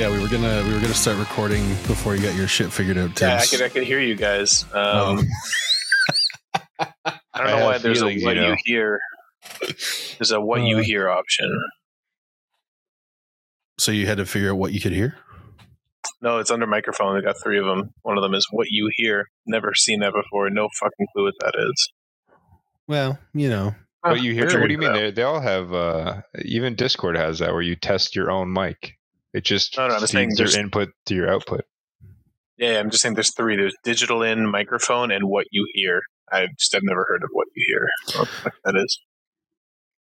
Yeah, we were gonna we were gonna start recording before you got your shit figured out. Tibbs. Yeah, I could I could hear you guys. Um, Um, I don't I know why have there's a what you know. you hear. There's a what you Uh, hear option. so you had to figure out what you could hear. No, it's under microphone. They got three of them. One of them is what you hear. Never seen that before. No fucking clue what that is. Well, you know, But you hear? What do you mean? They they all have. uh Even Discord has that where you test your own mic. It just No, no, I'm saying feeds your input to your output. Yeah, I'm just saying there's three. There's digital in, microphone, and what you hear. I just have never heard of what you hear. What that is.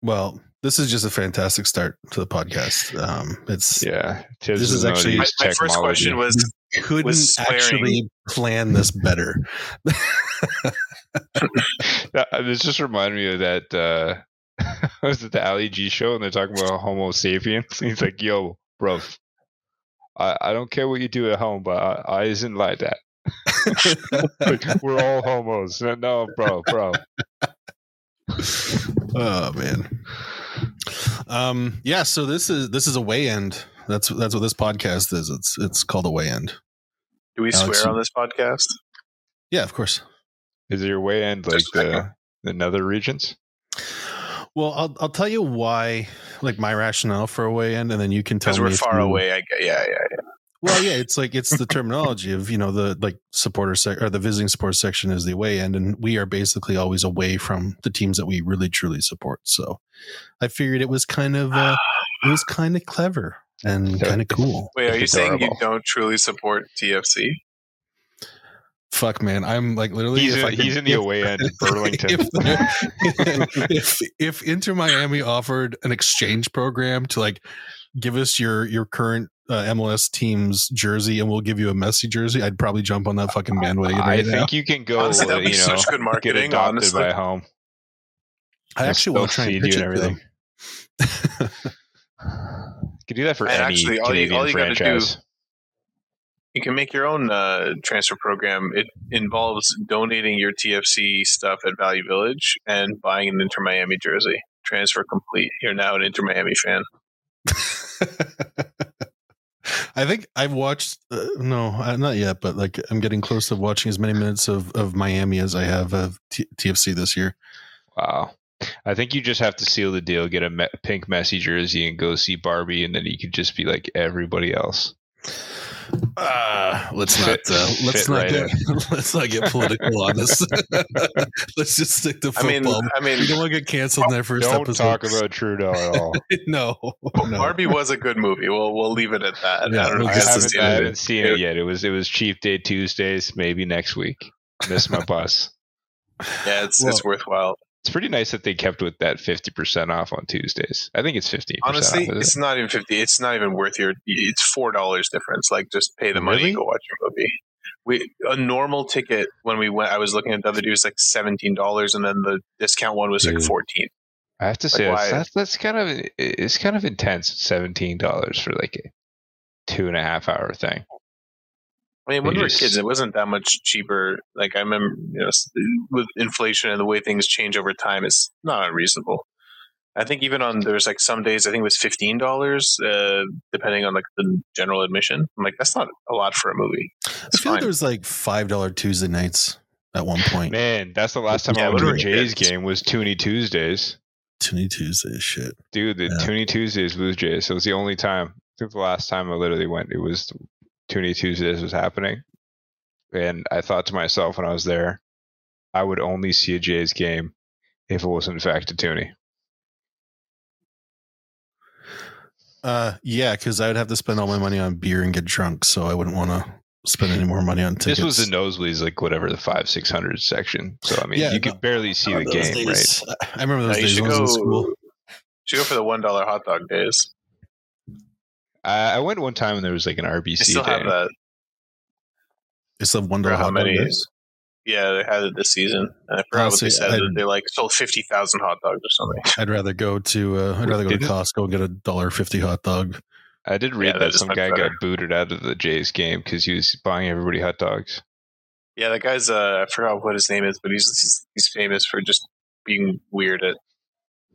well, this is just a fantastic start to the podcast. Um, it's Yeah, Tibbs This is doesn't know how to actually- My, my first question was couldn't was actually plan this better. Uh, This just reminded me of that. uh Was it the Ali G show? And they're talking about Homo sapiens. He's like, "Yo, bro, I, I don't care what you do at home, but I, I isn't like that. Like, we're all homos. No, No, bro, bro. oh man. Um, yeah. So this is this is a way end. That's that's what this podcast is. It's it's called a way end. Do we Alex, swear on this podcast? Yeah, of course. Is your way end like Just the the nether regions? Well, I'll I'll tell you why, like my rationale for a way end, and then you can tell me. Because we're far away. I. Yeah, yeah, yeah. Well, yeah, it's like it's the terminology of you know the like supporter sec or the visiting support section is the away end, and we are basically always away from the teams that we really truly support. So, I figured it was kind of uh, it was kind of clever and kind of cool. Wait, are you saying you don't truly support TFC? Fuck, man, I'm like literally. He's if in, I could- he's in the if- away end, Burlington. If, if if Inter Miami offered an exchange program to like give us your your current uh, MLS team's jersey and we'll give you a Messi jersey, I'd probably jump on that fucking bandwagon I right now. think you can go. Honestly, uh, that'd be you know, such good marketing. adopted Honestly, by home. I actually They'll want to try and feed pitch you and to them. Could do that for And any actually, all you- Canadian all you gotta do- franchise. You can make your own uh, transfer program. It involves donating your TFC stuff at Value Village and buying an Inter Miami jersey. Transfer complete. You're now an Inter Miami fan. I think I've watched uh, no, uh, not yet, but like I'm getting close to watching as many minutes of, of Miami as I have of T- TFC this year. Wow. I think you just have to seal the deal, get a me- pink Messi jersey, and go see Barbie, and then you could just be like everybody else. Uh, let's Fit- not uh, let's not right get let's not get political on this. let's just stick to I football. mean, I mean, we don't want to get canceled in their 1st Don't episode. talk about Trudeau at all. no, no. Barbie was a good movie. We'll we'll leave it at that. Yeah, I don't know. I if this just is haven't, I haven't seen it yet. It was it was cheap day Tuesdays, maybe next week. Miss my bus. Yeah, it's Well- it's worthwhile. It's pretty nice that they kept with that fifty percent off on Tuesdays. I think it's fifteen. Honestly, off, it's not even fifty. It's not even worth your. It's four dollars difference. Like, just pay the money Really? and go watch your movie. We a normal ticket when we went. I was looking at the other day was like seventeen dollars, and then the discount one was like Dude. fourteen. I have to Like, say why? that's that's kind of it's kind of intense. Seventeen dollars for like a two and a half hour thing. I mean, when we were kids, it wasn't that much cheaper. Like I remember, you know, with inflation and the way things change over time, it's not unreasonable. I think even on there's like some days I think it was fifteen dollars, uh, depending on like the general admission. I'm like, that's not a lot for a movie. I It's feel like fine. there was like five dollar Tuesday nights at one point. Man, that's the last time Yeah, I went to a Jays game was Toonie Tuesdays. Toonie Tuesdays, shit. Dude, the Yeah. Toonie Tuesdays Blue Jays. So it was the only time. I think the last time I literally went, it was Toonie Tuesdays was happening. And I thought to myself when I was there, I would only see a Jays game if it was in fact a Toonie. Uh, yeah, because I would have to spend all my money on beer and get drunk, so I wouldn't want to spend any more money on tickets. This was the nosebleeds, like whatever the five six hundred section. So I mean, Yeah, you could barely see the those game, right? I remember those you days should when I was go. in school. Should go for the one dollar hot dog days. I, I went one time and there was like an They RBC still have that. It's the one For dollar how dog many? days. Yeah, they had it this season. And I forgot what Honestly, they said. I'd- They like sold fifty thousand hot dogs or something. I'd rather go to uh, I'd rather go to Didn't- Costco and get a dollar fifty hot dog. I did read Yeah, that that is some guy better. got booted out of the Jays game because he was buying everybody hot dogs. Yeah, that guy's uh, I forgot what his name is, but he's he's, he's famous for just being weird at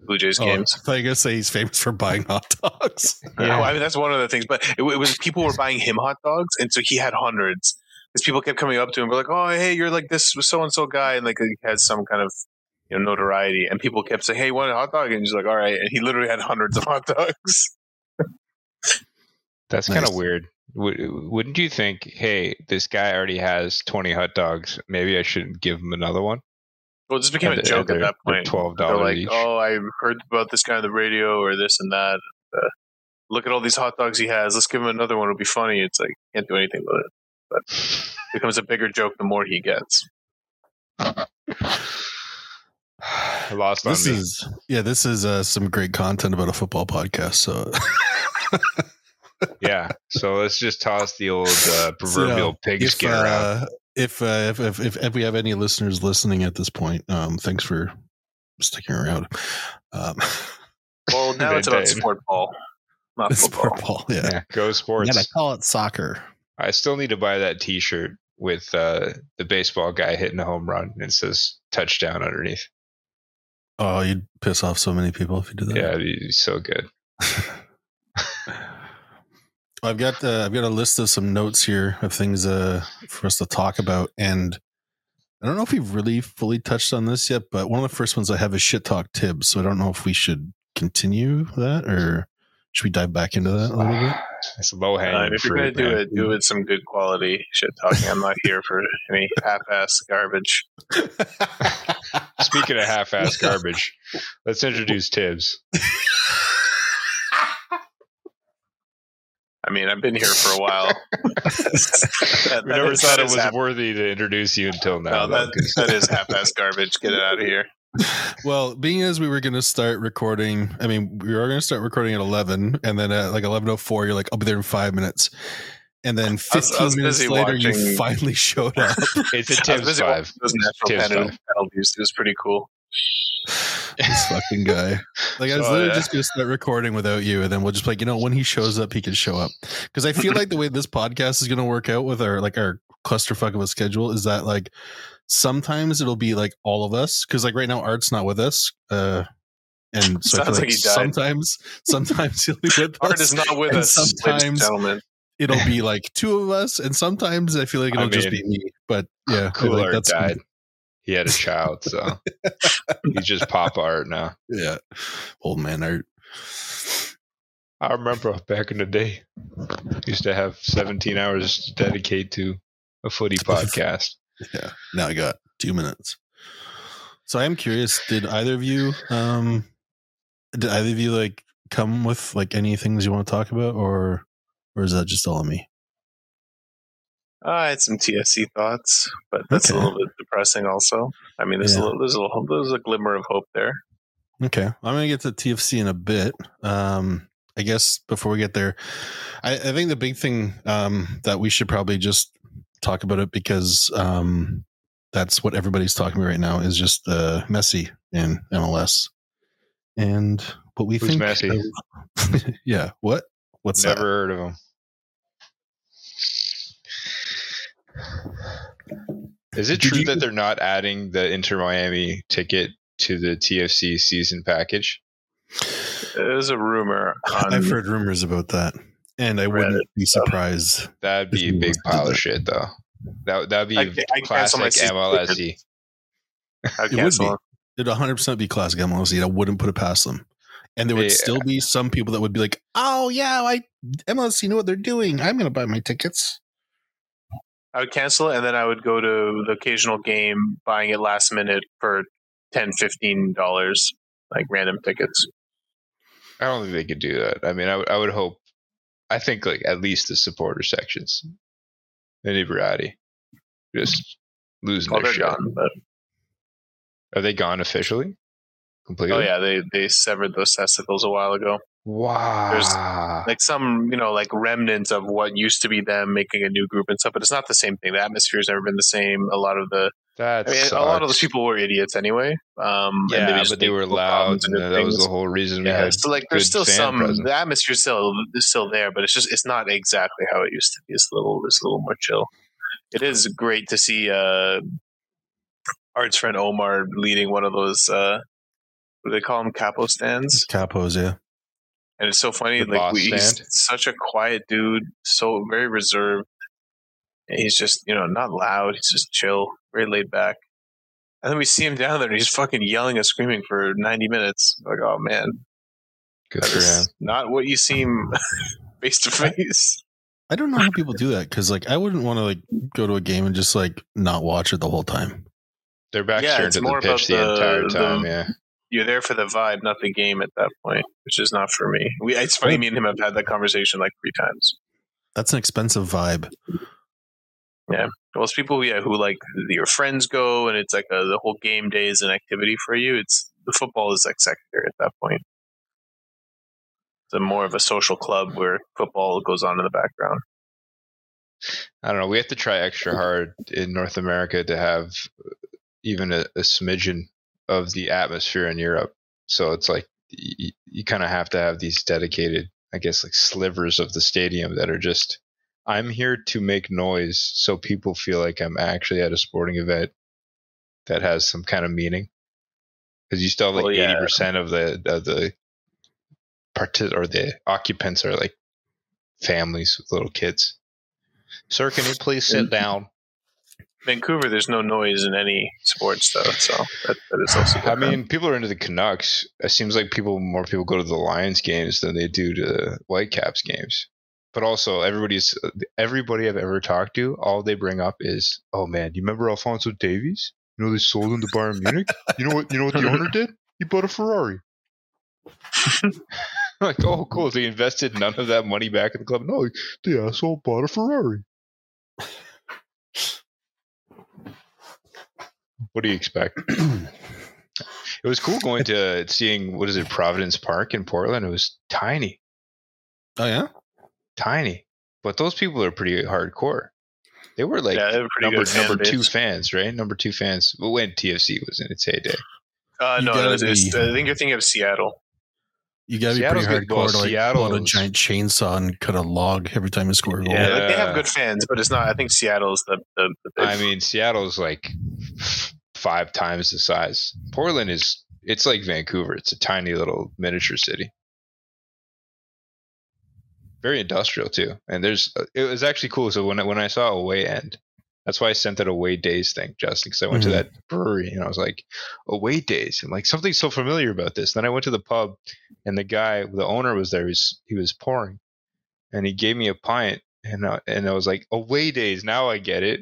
Blue Jays Oh, games. I thought you were gonna say he's famous for buying hot dogs. Yeah. I mean that's one of the things. But it, it was people were buying him hot dogs, and so he had hundreds. Because people kept coming up to him, be like, "Oh, hey, you're like this so and so guy," and like he had some kind of you know notoriety, and people kept saying, "Hey, you want a hot dog?" And he's like, "All right," and he literally had hundreds of hot dogs. That's kind of weird. Would, wouldn't you think, hey, this guy already has 20 hot dogs. Maybe I shouldn't give him another one? Well, it just became And a they- joke they're- at that point. $12 They're like, each. "Oh, I heard about this guy on the radio or this and that." Uh, look at all these hot dogs he has. Let's give him another one. It'll be funny. It's like can't do anything with it. But it becomes a bigger joke the more he gets. Lost on This me. is yeah, this is uh, some great content about a football podcast. So yeah. So let's just toss the old uh, So, proverbial pig if, skin around. If, uh, if, if if if we have any listeners listening at this point, um, thanks for sticking around. Um, Well, now it's about Maintain. sport ball, not it's football. football, yeah. Yeah, go sports. gotta call it soccer. I still need to buy that T-shirt with uh, the baseball guy hitting a home run. And it says touchdown underneath. Oh, you'd piss off so many people if you did that. Yeah, it'd be so good. I've got uh, I've got a list of some notes here of things uh, for us to talk about, and I don't know if we've really fully touched on this yet. But one of the first ones I have is shit talk Tibbs, so I don't know if we should continue that or should we dive back into that a little bit. It's low Uh, hanging if you're gonna do man. it, do it some good quality shit talking. I'm not here for any half-ass garbage. Speaking of half-ass garbage, let's introduce Tibbs. I mean, I've been here for a while. That- We that never is- thought it was half- worthy to introduce you until now. no, though, that, 'cause- that is half-ass garbage. Get it out of here. well, being as we were going to start recording, I mean, we were going to start recording at 11, and then at like 11.04, you're like, I'll be there in five minutes. And then I was- 15 I was minutes busy later, you finally showed up. it's a I was five. watching those natural Tips penalties. It was pretty cool. This fucking guy. Like I was So, literally yeah. just gonna start recording without you, and then we'll just like, you know, when he shows up, he can show up. Because I feel like the way this podcast is gonna work out with our like our clusterfuck of a schedule is that like sometimes it'll be like all of us because like right now Art's not with us, uh, and so I feel like, like he sometimes sometimes he'll be with Art us. is not with us, sometimes- gentlemen. It'll be like two of us, and sometimes I feel like it'll I just be me. But yeah, Cool like, Art died. He had a child, so he's just pop Art now. Yeah, old man Art. I remember back in the day, used to have 17 hours to dedicate to a footy podcast. Yeah. Now I got two minutes. So I am curious, did either of you um did either of you like come with like any things you want to talk about or or is that just all on me? I had some TFC thoughts, but that's Okay. a little bit depressing. Also, I mean, there's Yeah. a little, there's a little, there's a glimmer of hope there. Okay. I'm gonna get to TFC in a bit. Um I guess before we get there, I, I think the big thing um that we should probably just talk about it because um that's what everybody's talking about right now is just uh Messi in MLS. And what we Who's think Messi? of- yeah, what? What's Never that? heard of him. Is it Did true you- that they're not adding the Inter Miami ticket to the TFC season package? There's a rumor on I've heard rumors about that, and I wouldn't be surprised. That'd be a big wants to do pile of shit, though. That that'd be I I classic season MLSE. It would be. It'd 100 percent be classic MLS. I wouldn't put it past them, and there would Yeah. still be some people that would be like, "Oh yeah, I MLS, know what they're doing. I'm going to buy my tickets." I would cancel it, and then I would go to the occasional game, buying it last minute for 10 dollars, like random tickets. I don't think they could do that. I mean, I would I would hope. I think like at least the supporter sections, anybody, just losing Well, their they're shit. gone, but Are they gone officially? Completely? oh yeah, they they severed those testicles a while ago. Wow. There's like some, you know, like remnants of what used to be them making a new group and stuff, but it's not the same thing. The atmosphere's never been the same. A lot of the, that I mean, a lot of those people were idiots anyway. Um, Yeah, just but they were people loud, and and that was the whole reason we Yeah, had. so like there's still some presence. the atmosphere's still is still there, but it's just it's not exactly how it used to be. It's a little it's a little more chill. It is great to see uh Art's friend Omar leading one of those uh what do they call them capo stands. Capos, yeah. And it's so funny, The like we, he's such a quiet dude, so very reserved. And he's just, you know, not loud. He's just chill, very laid back. And then we see him down there, and he's fucking yelling and screaming for ninety minutes. Like, oh man, Good that for him. not what you seem face to face. I don't know how people do that because like I wouldn't want to like go to a game and just like not watch it the whole time. Their backs Yeah, turned it's to the pitch the, the- entire the- time. yeah. You're there for the vibe, not the game at that point, which is not for me. We, it's funny, me and him have had that conversation like three times. That's an expensive vibe. Yeah. Well, it's people, yeah, who like your friends go, and it's like a, the whole game day is an activity for you. It's the football is like secondary at that point. It's a more of a social club where football goes on in the background. I don't know. We have to try extra hard in North America to have even a, a smidgen of the atmosphere in Europe. So it's like you, you kind of have to have these dedicated, I guess, like slivers of the stadium that are just, I'm here to make noise so people feel like I'm actually at a sporting event that has some kind of meaning. Because you still have like Well, yeah. 80% of the, of the parti- or the occupants are like families with little kids. Sir, can you please sit down? Vancouver, there's no noise in any sports though, so that, that is also. I mean, people are into the Canucks. It seems like people more people go to the Lions games than they do to the Whitecaps games. But also, everybody's everybody I've ever talked to, all they bring up is, "Oh man, do you remember Alfonso Davies? You know they sold him to Bayern Munich. You know what? You know what the owner did? He bought a Ferrari." like, oh, cool. They invested none of that money back in the club. No, the asshole bought a Ferrari. What do you expect? It was cool going to seeing what is it, Providence Park in Portland. It was tiny, Oh yeah. tiny, but those people are pretty hardcore. They were like yeah, they have number fan number two base. fans, right? Number two fans. Well, when TFC was in its heyday, Uh, no, no, it's- be- I think you're thinking of Seattle. You gotta be pretty good. Well, hardcore to like Seattle pull out a giant chainsaw and cut a log every time you score a goal. Yeah, like they have good fans, but it's not. I think Seattle's the the. the I mean, Seattle's like five times the size. Portland is. It's like Vancouver. It's a tiny little miniature city. Very industrial too, and there's. It was actually cool. So when I, when I saw away end, that's why I sent that away days thing, Justin, because I went Mhm. to that brewery and I was like, away days, and like something so familiar about this. Then I went to the pub, and the guy, the owner, was there. He was he was pouring, and he gave me a pint, and I, and I was like, away days. Now I get it.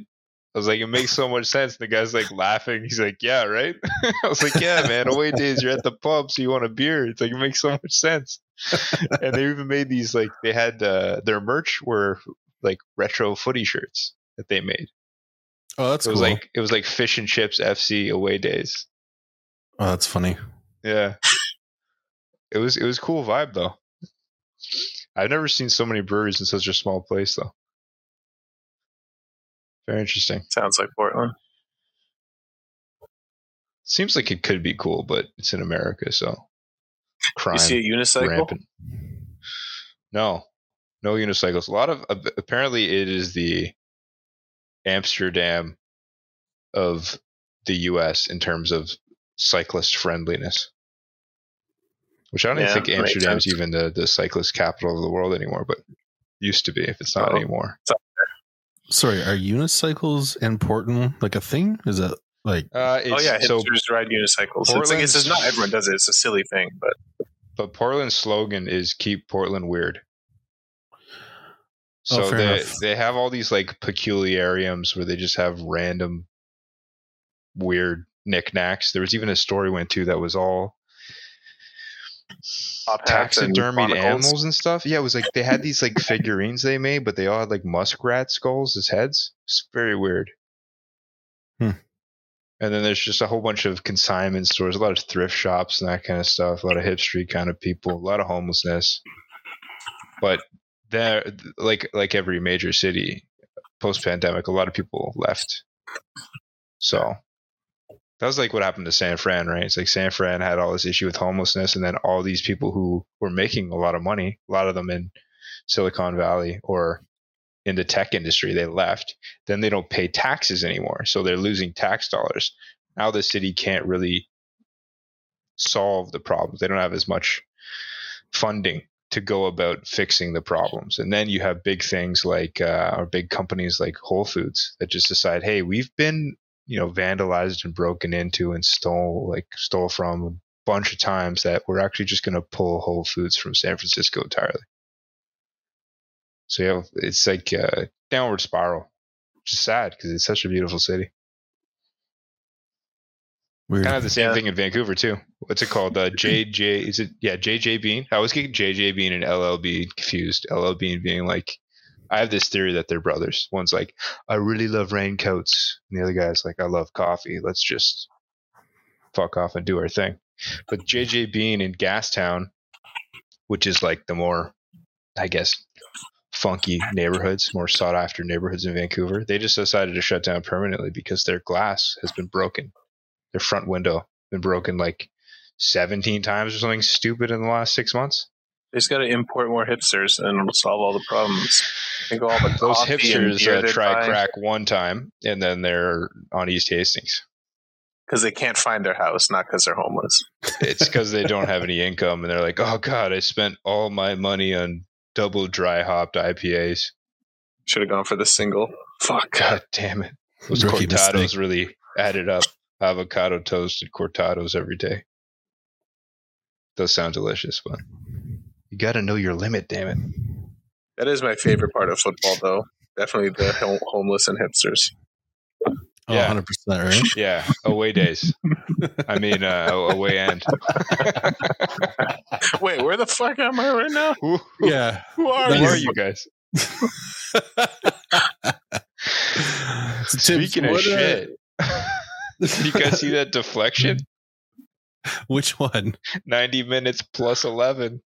I was like, it makes so much sense. The guy's like laughing. He's like, yeah, right. I was like, yeah, man. Away days, you're at the pub, so you want a beer. It's like it makes so much sense. and they even made these like they had uh, their merch were like retro footy shirts that they made. Oh, that's it was cool. like it was like fish and chips FC away days. oh, that's funny. Yeah. It was it was cool vibe though. I've never seen so many breweries in such a small place though. Very interesting. sounds like Portland. Seems like it could be cool, but it's in America, so crime You see a unicycle? rampant. No, no unicycles. A lot of apparently it is the Amsterdam of the U.S. in terms of cyclist friendliness. Which I don't even Yeah, think Amsterdam's even the, the cyclist capital of the world anymore, but used to be if it's not Oh. anymore. Sorry, are unicycles in Portland like a thing? Is that like Uh, Oh it's, yeah, so hipsters ride unicycles. It's like it's just not everyone does it. It's a silly thing, but But Portland's slogan is "Keep Portland Weird." Oh, So fair they enough. they have all these like peculiariums where they just have random weird knickknacks. There was even a story went to that was all top hats and taxidermied animals and stuff. Yeah, it was like they had these like figurines they made, but they all had like muskrat skulls as heads. It's very weird. Hmm. And then there's just a whole bunch of consignment stores, a lot of thrift shops and that kind of stuff, a lot of hip street kind of people, a lot of homelessness. But there, like like every major city, post pandemic, a lot of people left. So that was like what happened to San Fran, right? It's like San Fran had all this issue with homelessness, and then all these people who were making a lot of money, a lot of them in Silicon Valley or in the tech industry, they left. Then they don't pay taxes anymore, so they're losing tax dollars. Now the city can't really solve the problems. They don't have as much funding to go about fixing the problems. And then you have big things like uh, or big companies like Whole Foods that just decide, hey, we've been you know vandalized and broken into and stole like stole from a bunch of times that we're actually just going to pull Whole Foods from San Francisco entirely. So yeah, it's like a downward spiral, is sad because it's such a beautiful city. Weird. Kind of the same Yeah. thing in Vancouver too. What's it called? Uh, JJ is it? Yeah, JJ Bean. I always get JJ Bean and LL Bean confused. LL Bean being like, I have this theory that they're brothers. One's like, I really love raincoats, and the other guy's like, I love coffee. Let's just fuck off and do our thing. But JJ Bean in Gastown, which is like the more, I guess, funky neighborhoods, more sought after neighborhoods in Vancouver, they just decided to shut down permanently because their glass has been broken. Their front window been broken like 17 times or something stupid in the last six months. They just got to import more hipsters, and it'll solve all the problems. Think of all the Those hipsters uh, try buy, crack one time and then they're on East Hastings. because they can't find their house, not because they're homeless. It's because they don't have any income and they're like, oh God, I spent all my money on double dry hopped IPAs. Should have gone for the single. Fuck. God damn it. Those Rookie cortados mistake. really added up. Avocado toasted cortados every day. Those sound delicious, but you got to know your limit, damn it. That is my favorite part of football, though. Definitely the ho- homeless and hipsters. Oh, Yeah. 100%, right? Yeah, away days. I mean, uh, away end. Wait, where the fuck am I right now? Who, yeah. Who are who you? are you guys? Speaking of what, uh, shit, you guys see that deflection? Which one? 90 minutes plus 11.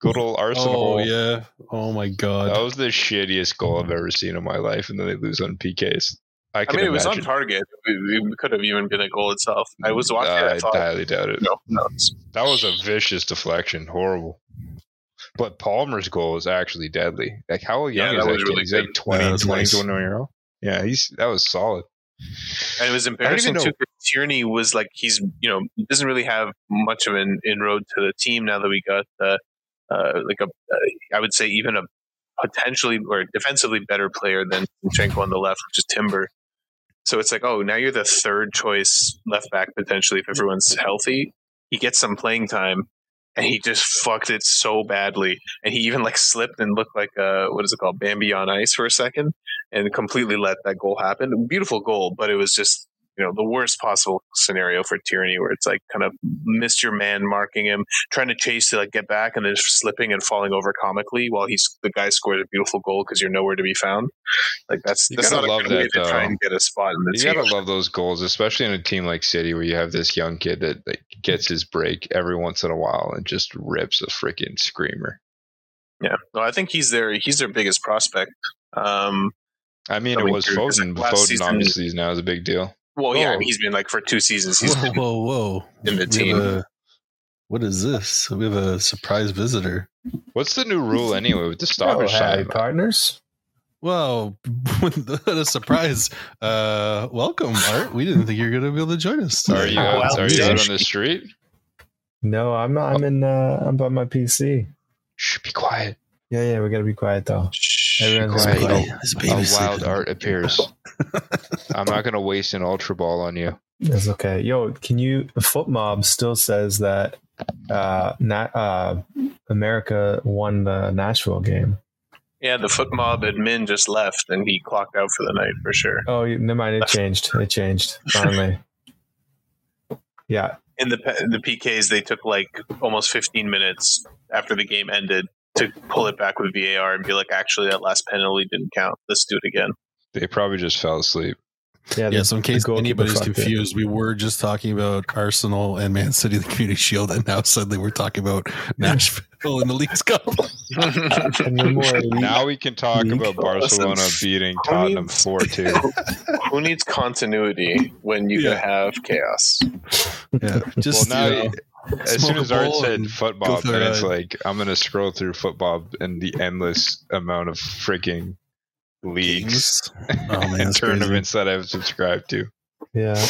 Good old Oh, Arsenal. yeah. Oh, my God. That was the shittiest goal I've ever seen in my life, and then they lose on PKs. I, I can mean, it was on target. It, it could have even been a goal itself. I was mm, watching it. I I highly doubt it. no, no. That was a vicious deflection. Horrible. But Palmer's goal is actually deadly. Like, how young Yeah, is that that was kid? really He's like good. 20, Yeah, 20, nice. 21 year old. Yeah, he's that was solid. And it was embarrassing too. Tierney was like he's you know doesn't really have much of an inroad to the team now that we got uh, uh, like a uh, I would say even a potentially or defensively better player than Zinchenko on the left, which is Timber. So it's like, oh, now you're the third choice left back potentially if everyone's healthy. He gets some playing time, and he just fucked it so badly. And he even like slipped and looked like uh, what is it called, Bambi on ice for a second, and completely let that goal happen. Beautiful goal, but it was just you know the worst possible scenario for Tierney, where it's like kind of missed your man marking him, trying to chase to like get back, and then slipping and falling over comically while he's the guy scored a beautiful goal because you're nowhere to be found. Like that's You that's not a love good way that, to try and get a spot in the team. You team. gotta love those goals, especially in a team like City where you have this young kid that like, gets his break every once in a while and just rips a freaking screamer. Yeah, no, I think he's their he's their biggest prospect. Um, I mean, it was dude, 'cause, Foden. like, Foden season- obviously is now is a big deal. well, yeah, I mean, he's been like for two seasons. He's Whoa, been whoa, whoa. in the We team. a- what is this? We have a surprise visitor. What's the new rule anyway with the Oh, stoppage howdy, time? partners. Wow, what a surprise. Uh, welcome, Art. We didn't think you were going to be able to join us. Are you, Oh, out, wow. are you out on the street? No, I'm not. I'm in. Uh, I'm by my PC. Should be quiet. Yeah, yeah. We gotta be quiet though. Shh, Everyone's quiet. quiet. His A baby's wild art appears. I'm not going to waste an ultra ball on you. It's okay. Yo, can you? FotMob still says that uh, Na- uh, America won the Nashville game. Yeah, the FotMob admin just left, and he clocked out for the night for sure. Oh, you- never mind. It changed. It changed finally. Yeah, In the P- the PKs, they took like almost 15 minutes after the game ended to pull it back with VAR and be like, actually, that last penalty didn't count. Let's do it again. They probably just fell asleep. yeah. Yeah, the- so in the case anybody's fucked it. confused, we were just talking about Arsenal and Man City, the Community Shield, and now suddenly we're talking about Nashville in the Leagues Cup. And the more elite- Now we can talk League. about Barcelona Listen, beating who Tottenham needs- 4 2. Who needs continuity when you Yeah. can have chaos? Yeah, just well, now you know, as soon as Art said football, then it's like I'm gonna scroll through football and the endless amount of freaking leagues. Oh man, and that's crazy. tournaments that I've subscribed to. yeah.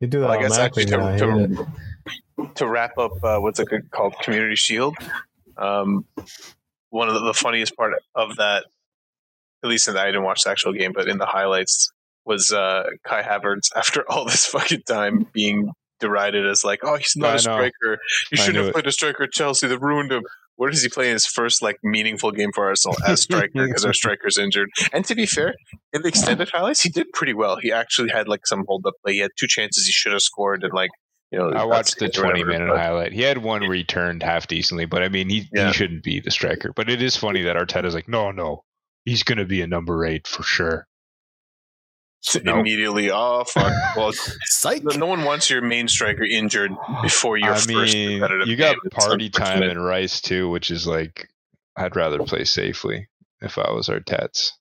You do that Well, I guess actually to- to- to wrap up, uh, what's it called? Community Shield. Um, one of the, the funniest part of that, at least in the, I didn't watch the actual game, but in the highlights was uh, Kai Havertz after all this fucking time being derided as like, oh, he's not I a know. striker. You shouldn't have it. played a striker at Chelsea. That ruined him. Where does he play in his first like meaningful game for Arsenal as striker because our striker's injured? And to be fair, in the extended highlights, he did pretty well. He actually had like some hold up play. He had two chances he should have scored, and like you know, I watched the that's- whatever, 20 minute but- highlight. He had one where he turned half decently, but I mean, he, Yeah. he shouldn't be the striker. But it is funny that Arteta's like, no, no, he's going to be a number eight for sure. No. immediately. Oh fuck! Well, Psych. no one wants your main striker injured before your I first mean, competitive you got game. Party time and Rice too, which is like, I'd rather play safely if I was Arteta's.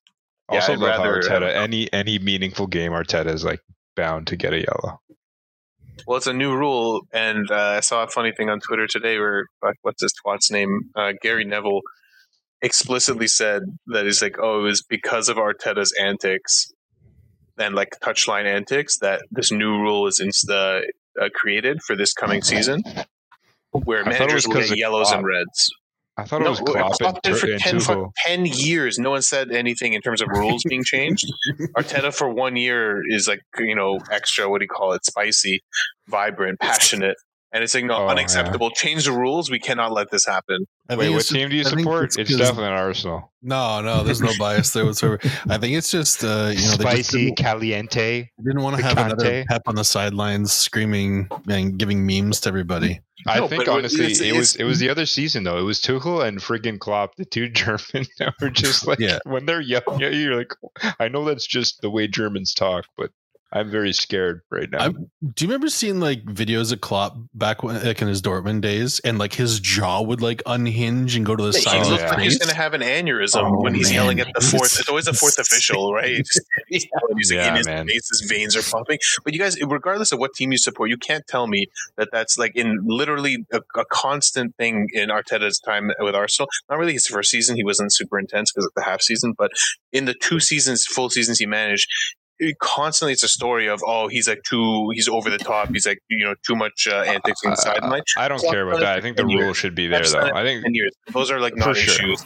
Yeah, Also, I'd love rather Arteta any any meaningful game Arteta is like bound to get a yellow. Well, it's a new rule, and uh, I saw a funny thing on Twitter today where what's this twat's name? Uh, Gary Neville explicitly said that he's like, oh, it was because of Arteta's antics and like touchline antics that this new rule is insta uh, created for this coming season, where I thought it was managers will get yellows and reds. I thought it was Klopp did for and 10, fuck- Tuchel. 10 years. No one said anything in terms of rules being changed. Arteta for one year is like, you know, extra, what do you call it? Spicy, vibrant, passionate. And it's like, no, Oh, yeah. unacceptable. Change the rules. We cannot let this happen. I Wait, think what it's- team do you I support? it's It's, 'cause- definitely not Arsenal. No, no, there's no bias there whatsoever. I think it's just uh, you know they Spicy didn't, caliente. didn't want to have another pep on the sidelines screaming and giving memes to everybody. I No, think honestly, it's- it was it was the other season though. It was Tuchel and friggin' Klopp, the two Germans that were just like Yeah. when they're yelling at you, you're like, I know that's just the way Germans talk, but I'm very scared right now. I'm- Do you remember seeing like videos of Klopp back when, like in his Dortmund days, and like his jaw would like unhinge and go to the He side of looks his like he's going to have an aneurysm Oh, when he's man. yelling at the fourth. It's- It's always a fourth official, right? he's like Yeah, in his man. face, his veins are pumping. But you guys, regardless of what team you support, you can't tell me that that's like in literally a, a constant thing in Arteta's time with Arsenal. Not really his first season; he wasn't super intense because of the half season. But in the two seasons, full seasons he managed. It constantly, it's a story of oh, he's like too, he's over the top. He's like you know too much uh, antics on the sideline. I don't care about that. I think the rule should be there though. I think. Those are like not sure. issues.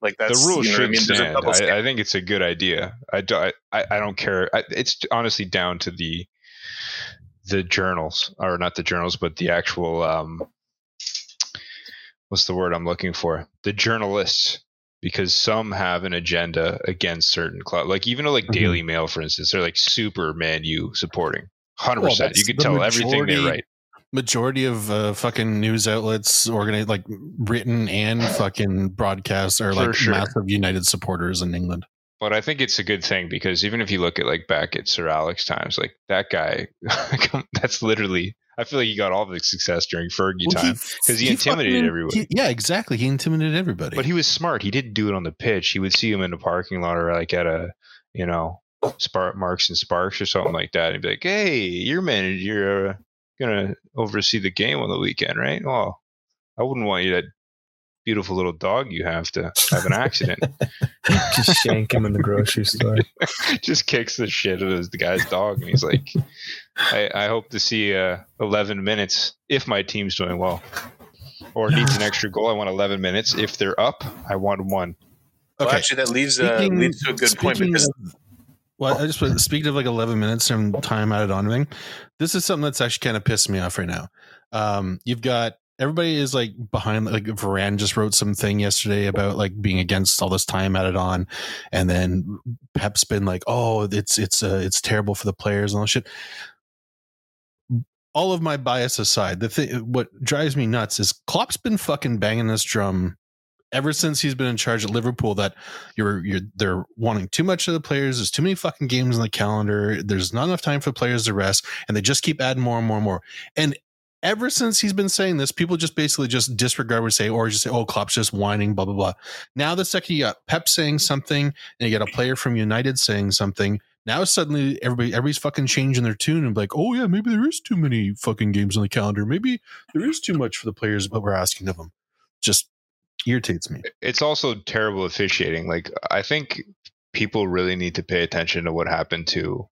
Like that's the rule you know should I mean? Stand. I. I think it's a good idea. I, don't. I I don't care. I, it's honestly down to the the journals, or not the journals, but the actual um, what's the word I'm looking for? The journalists, because some have an agenda against certain clubs. Like even though like Mhm. Daily Mail, for instance, they're like super Man U supporting, hundred Well, percent. You could tell everything they majority- write. Majority of uh, fucking news outlets, organized like written and fucking broadcasts, are For like sure. massive United supporters in England. But I think it's a good thing because even if you look at like back at Sir Alex times, like that guy, that's literally. I feel like he got all the success during Fergie Well, time because he, intimidated fucking- everybody. he- yeah, exactly. He intimidated everybody. but he was smart. He didn't do it on the pitch. He would see him in the parking lot or like at a, you know, Spark Marks and Sparks or something like that, and be like, "Hey, you're manager. You're uh, gonna oversee the game on the weekend, right? Well, I wouldn't want you that beautiful little dog you have to have an accident." Just shank him in the grocery store. just kicks the shit out of the guy's dog, and he's like, "I, I hope to see uh, 11 minutes if my team's doing well, or needs an extra goal. I want 11 minutes. If they're up, I want one." Well, Okay. actually, that leads uh, Speaking- leads to a good point because of- well, I just put- speaking of like eleven minutes and time added on thing. This is something that's actually kind of pissed me off right now. Um, you've got everybody is like behind like Varane just wrote something yesterday about like being against all this time added on, and then Pep's been like, oh, it's it's uh, it's terrible for the players and all that shit. All of my bias aside, the thing what drives me nuts is Klopp's been fucking banging this drum ever since he's been in charge at Liverpool that you're you're they're wanting too much of the players. There's too many fucking games on the calendar. There's not enough time for players to rest, and they just keep adding more and more and more. And ever since he's been saying this, people just basically just disregard what say or just say, "Oh, Klopp's just whining," blah blah blah. Now the second you got Pep saying something, and you got a player from United saying something. Now suddenly everybody everybody's fucking changing their tune and like, oh yeah, maybe there is too many fucking games on the calendar. Maybe there is too much for the players, but we're asking of them. Just irritates me. It's also terrible officiating. Like I think people really need to pay attention to what happened to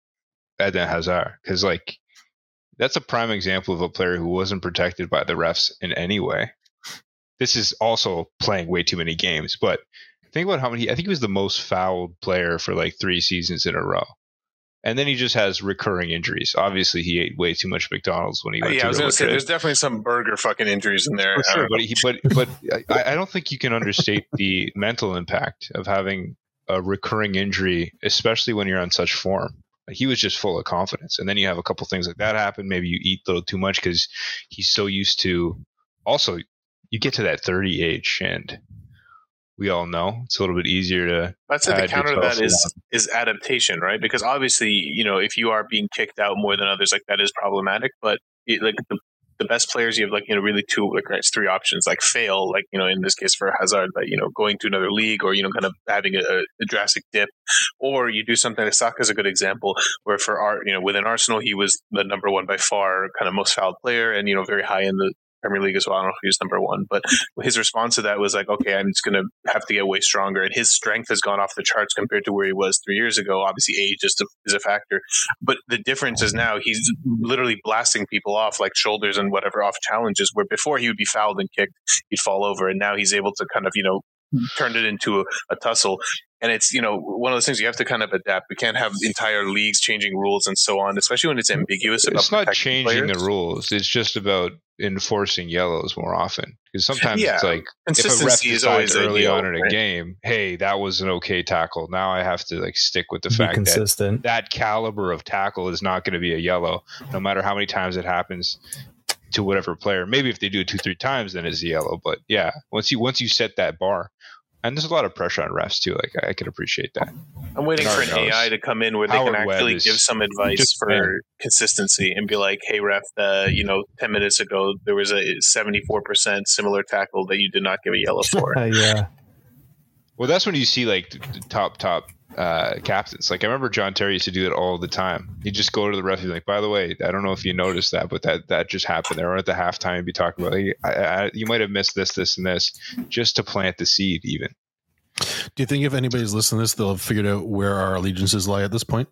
Eden Hazard because like That's a prime example of a player who wasn't protected by the refs in any way. This is also playing way too many games, but think about how many. I think he was the most fouled player for like three seasons in a row. And then he just has recurring injuries. Obviously, he ate way too much McDonald's when he uh, went to. yeah, to I was going to say there's definitely some burger fucking injuries in there. For sure, but he, but but I, I don't think you can understate the mental impact of having a recurring injury, especially when you're on such form. He was just full of confidence, and then you have a couple things like that happen. Maybe you eat a little too much because he's so used to. Also, you get to that 30 age, and we all know it's a little bit easier to. I'd say the counter to that is is adaptation, right? Because obviously, you know, if you are being kicked out more than others, like that is problematic. But it, like the, the best players, you have like you know really two like right, three options, like fail, like you know in this case for Hazard, like you know going to another league or you know kind of having a, a drastic dip, or you do something. like Saka is a good example where for our you know within Arsenal he was the number one by far, kind of most fouled player, and you know very high in the Premier League as well. I don't know if he was number one, but his response to that was like, okay, I'm just going to have to get way stronger. And his strength has gone off the charts compared to where he was three years ago. Obviously, age is a, is a factor. But the difference is now he's literally blasting people off like shoulders and whatever off challenges, where before he would be fouled and kicked, he'd fall over. And now he's able to kind of, you know, turn it into a, a tussle. And it's, you know, one of those things you have to kind of adapt. We can't have entire leagues changing rules and so on, especially when it's ambiguous about It's not changing players. the rules. It's just about enforcing yellows more often. Because sometimes Yeah. it's like if a ref Consistency is always decides early ideal, on in a right? game, hey, that was an okay tackle. Now I have to like stick with the Be fact that consistent. that caliber of tackle is not going to be a yellow, no matter how many times it happens to whatever player. Maybe if they do it two, three times, then it's a yellow. But yeah, once you once you set that bar, and there's a lot of pressure on refs too. Like I can appreciate that. I'm waiting for an knows. AI to come in where they Howard can actually is give some advice just for man. consistency and be like, "Hey, ref, uh, you know, ten minutes ago there was a 74 percent similar tackle that you did not give a yellow for." Yeah. Well, that's when you see like the the top top uh, captains. Like I remember John Terry used to do that all the time. He'd just go to the ref and be like, "By the way, I don't know if you noticed that, but that that just happened there." Or at the halftime, he'd be talking about, hey, I, I, "You might have missed this, this, and this," just to plant the seed. Even Do you think if anybody's listening to this, they'll have figured out where our allegiances lie at this point?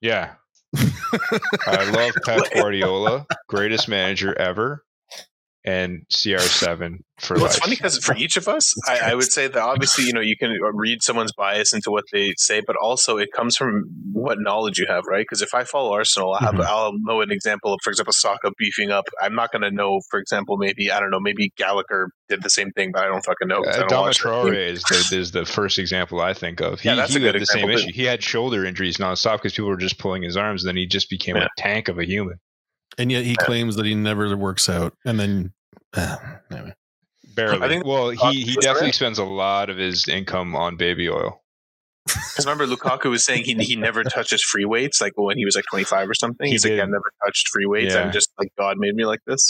yeah, I love Pep Guardiola, greatest manager ever, and CR7 for Well, life. it's funny because for each of us, I, I would say that obviously, you know, you can read someone's bias into what they say, but also it comes from what knowledge you have, right? Because if I follow Arsenal, I have, Mhm. I'll know an example of, for example, Saka beefing up. I'm not going to know, for example, maybe I don't know, maybe Gallagher did the same thing, but I don't fucking know. 'cause I Uh, don't Dama watch the team. Traore is the, is the first example I think of. He, Yeah, that's he a good had the same example, too. issue. He had shoulder injuries nonstop because people were just pulling his arms. and Then he just became Yeah. a tank of a human. And yet he claims that he never works out. And then, uh, anyway. Barely. I think- well, he, he definitely right? spends a lot of his income on baby oil. Because remember, Lukaku was saying he he never touches free weights, like when he was like 25 or something. He He's like. I never touched free weights. Yeah. I'm just like God made me like this.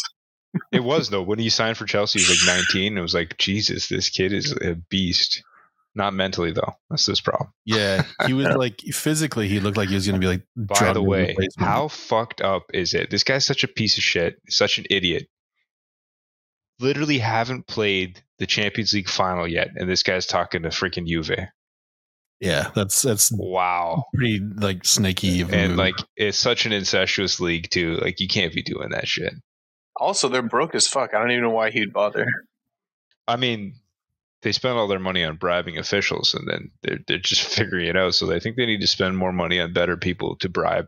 It was though when he signed for Chelsea, he was like 19. It was like Jesus, this kid is a beast. Not mentally though. That's this problem. Yeah, he was like physically, he looked like he was going to be like. By the way, replacement. how fucked up is it? This guy's such a piece of shit, such an idiot. Literally haven't played the Champions League final yet, and this guy's talking to freaking Juve. Yeah, that's that's Wow. pretty like snaky. of And move. like it's such an incestuous league too. Like you can't be doing that shit. Also, they're broke as fuck. I don't even know why he'd bother. I mean, they spend all their money on bribing officials, and then they're they're just figuring it out. So they think they need to spend more money on better people to bribe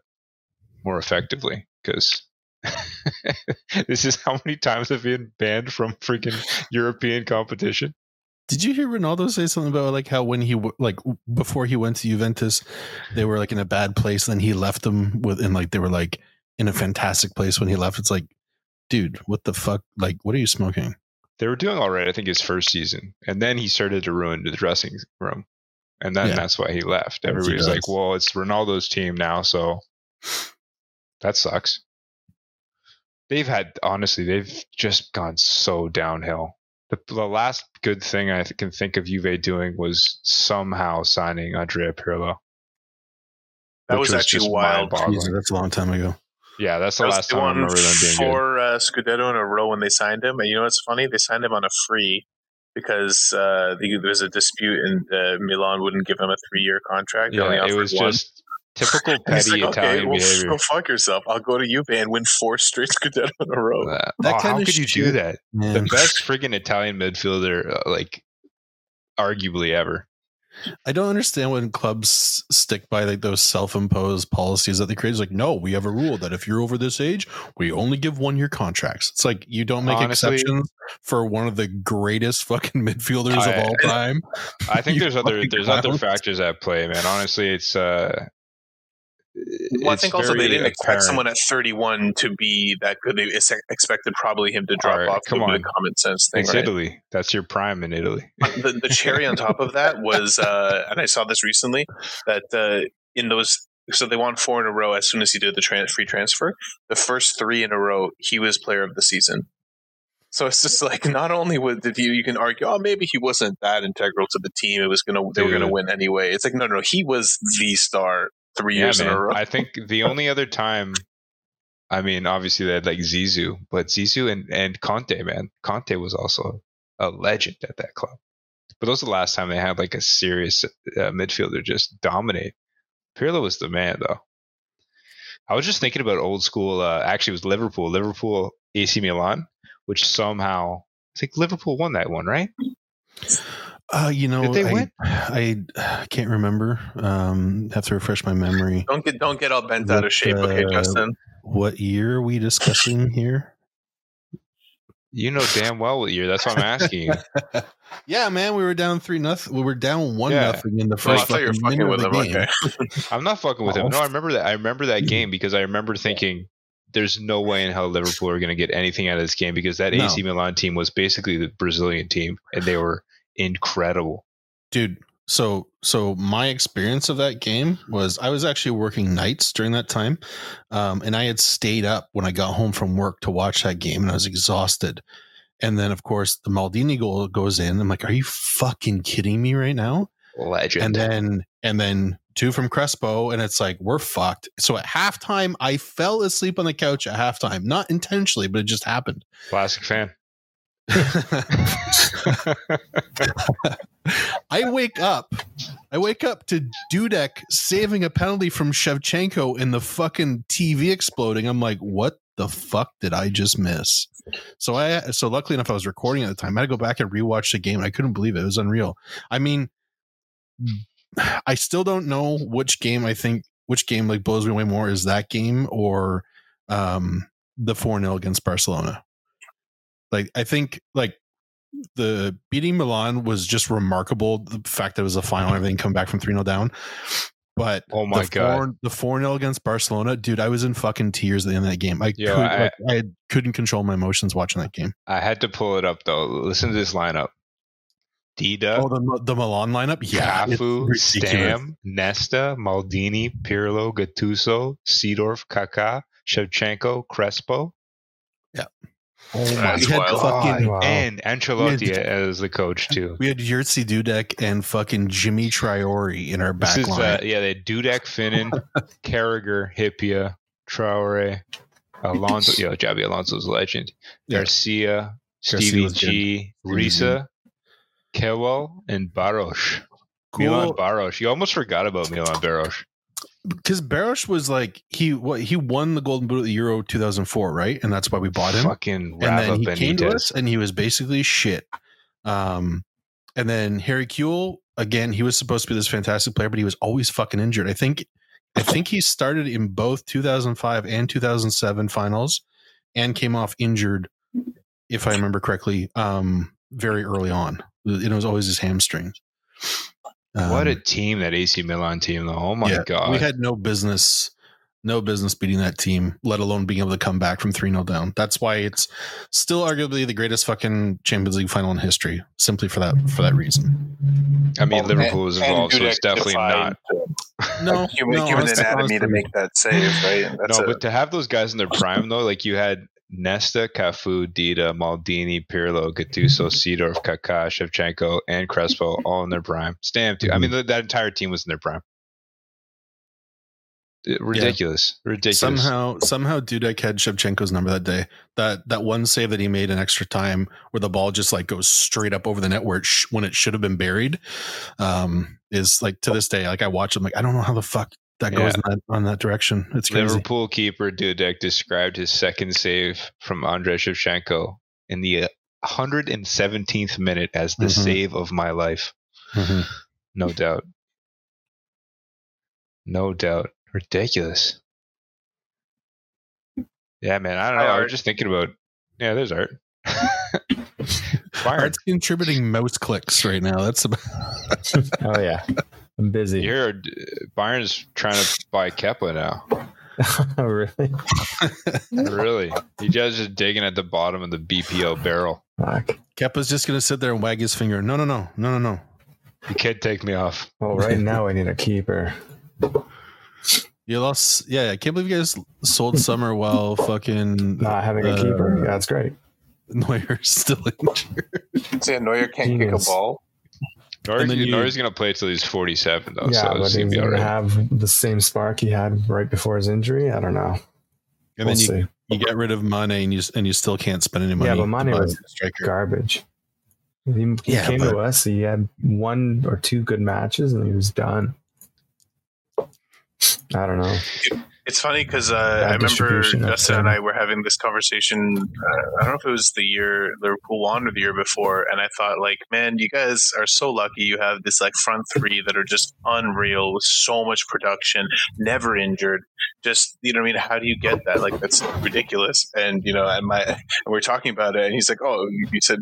more effectively. Because this is how many times I've been banned from freaking European competition. Did you hear Ronaldo say something about like how when he like before he went to Juventus, they were like in a bad place, then he left them with and like they were like in a fantastic place when he left. It's like, dude, what the fuck? Like, what are you smoking? They were doing all right, I think, his first season, and then he started to ruin the dressing room, and then Yeah. that's why he left. As he Everybody's like, "Well, it's Ronaldo's team now, so that sucks." They've had honestly, they've just gone so downhill. The, the last good thing I th- can think of Juve doing was somehow signing Andrea Pirlo. That which was actually just wild. mind-boggling. That's a long time ago. Yeah, that's the That last they time I remember them being good. four uh, Scudetto in a row when they signed him. And you know what's funny? They signed him on a free because uh, the, there was a dispute and uh, Milan wouldn't give him a three-year contract. They only Yeah, it was one. just typical petty like, okay, Italian well, behavior. go fuck yourself. I'll go to Juve and win four straight Scudetto in a row. Uh, That oh, how kinda could you do that? Man. The best friggin' Italian midfielder, uh, like arguably ever. I don't understand when clubs stick by like those self-imposed policies that they create. It's like, no, we have a rule that if you're over this age, we only give one-year contracts. It's like you don't make Honestly- exceptions for one of the greatest fucking midfielders I- of all time. I think You there's other there's other factors at play, man. Honestly, it's uh Well, I think also they didn't expect someone at 31 to be that good. They ex- expected probably him to drop Alright, off. come on, on. common sense thing, It's right? Italy. That's your prime in Italy. the, the cherry on top of that was, uh, and I saw this recently, that uh, in those, so they won four in a row as soon as he did the tran free transfer. The first three in a row, he was player of the season. So it's just like not only would did you you can argue, oh maybe he wasn't that integral to the team. It was gonna they were gonna win anyway. It's like no no he was the star three Yeah, years in a man. row. I think the only other time, I mean, obviously they had like Zizou, but Zizou and, and Conte, man, Conte was also a legend at that club. But those are the last time they had like a serious uh, midfielder just dominate. Pirlo was the man, though. I was just thinking about old school. Uh, actually, it was Liverpool, Liverpool, AC Milan, which somehow I think Liverpool won that one, right? Uh, you know, Did they I, win? I can't remember. Um, have to refresh my memory. don't get don't get all bent out of shape, okay, uh, Justin. What year are we discussing here? You know damn well what year. That's what I'm asking yeah, man, we were down three nothing. We were down one Yeah. nothing in the I first thought you were fucking fucking minute with of him. the game. Okay. I'm not fucking with him. No, I remember that. I remember that game because I remember thinking, "There's no way in hell Liverpool are going to get anything out of this game because that No. AC Milan team was basically the Brazilian team, and they were incredible." dude so so my experience of that game was i was actually working nights during that time um, and i had stayed up when i got home from work to watch that game and i was exhausted and then of course the maldini goal goes in i'm like are you fucking kidding me right now Legend. and then and then two from crespo and it's like we're fucked so at halftime i fell asleep on the couch at halftime not intentionally but it just happened Classic fan. I wake up. I wake up to Dudek saving a penalty from Shevchenko and the fucking TV exploding. I'm like, what the fuck did I just miss? So I so luckily enough I was recording at the time. I had to go back and rewatch the game. I couldn't believe it. It was unreal. I mean, I still don't know which game I think which game like blows me away more is that game or um the 4-0 against Barcelona. Like I think like the beating Milan was just remarkable. The fact that it was a final and everything come back from 3 0 down. But Oh my the God. 4, the 4 0 against Barcelona, dude, I was in fucking tears at the end of that game. I, Yo, could, I- like, I couldn't control my emotions watching that game. I had to pull it up though. Listen to this lineup: Dida, Oh, the, the Milan lineup? Yeah. Cafu. Stam, Nesta, Maldini, Pirlo, Gattuso, Seedorf, Kaká, Shevchenko, Crespo. Oh That's We had wild. fucking Wow. and Ancelotti Yeah. as the coach too. we had Jerzy Dudek and fucking Djimi Traore in our This back is line. uh, yeah, they had Dudek, Finnan, Carragher, Hyypia, Traore, Alonso. Yo, Xabi Alonso's a legend. Yeah. Garcia, Garcia Stevie was good. G, Stevie G. Riise, Kewell, and Baros. Milan Baros. You almost forgot about Milan Baros. Because Barosh was like he what he won the Golden Boot at the Euro 2004, right? And that's why we bought him. Fucking and then he came to us and he was basically shit. Um, and then Harry Kewell again, he was supposed to be this fantastic player, but he was always fucking injured. I think, I think he started in both 2005 and 2007 finals, and came off injured, if I remember correctly, um, very early on. It was always his hamstrings. What a Um, team that AC Milan team though. Oh my yeah, god. we had no business no business beating that team let alone being able to come back from 3-0 down that's why it's still arguably the greatest fucking champions league final in history simply for that for that reason I mean Well, Liverpool was and- and involved, so it's definitely defied, not. no human, no, human honestly- anatomy to make that save, right? That's no, a- but to have those guys in their prime though, like you had Nesta, Cafu, Dida, Maldini, Pirlo, Gattuso, Seedorf, Kaká, Shevchenko, and Crespo all in their prime. Stam too. I mean, that entire team was in their prime. Ridiculous, ridiculous. somehow somehow Dudek had Shevchenko's number that day that that one save that he made in extra time where the ball just like goes straight up over the net where it sh- when it should have been buried um is like to this day like I watch him like I don't know how the fuck that goes Yeah. in that, on that direction. It's crazy. Liverpool keeper Dudek described his second save from Andrei Shevchenko in the 117th minute as the Mhm. save of my life. Mhm. No doubt. No doubt. Ridiculous. Yeah, man. I don't Hi, know. I Art. was just thinking about. Yeah, there's art. Byron, Art's contributing mouse clicks right now. That's about, Oh yeah, I'm busy. you heard Bayern's trying to buy Kepa now. oh really? really? He just just digging at the bottom of the BPO barrel. Fuck. Kepa's just gonna sit there and wag his finger. No, no, no, no, no, no. You can't take me off. Well, right now I need a keeper. You lost. Yeah, I can't believe you guys sold Sommer while fucking Not having a uh, keeper. Yeah, that's great. Neuer's still injured. Say Neuer can't kick a ball. Norris, And you- Norris gonna play till he's 47 though, yeah, so but it's he's gonna be gonna have the same spark he had right before his injury. I don't know. And we'll then you, see. you get rid of Mane and you and you still can't spend any money. Yeah, but to Mane buy was. Garbage. He, he Yeah, came but- to us. He had one or two good matches, and he was done. I don't know. It's funny because uh, I remember Justin and. I were having this conversation. Uh, I don't know if it was the year Liverpool won or the year before, and I thought, like, man, you guys are so lucky. You have this like front three that are just unreal with so much production, never injured. Just you know, what I mean, how do you get that? Like, that's ridiculous. And you know, and my and we we're talking about it, and he's like, oh, you said.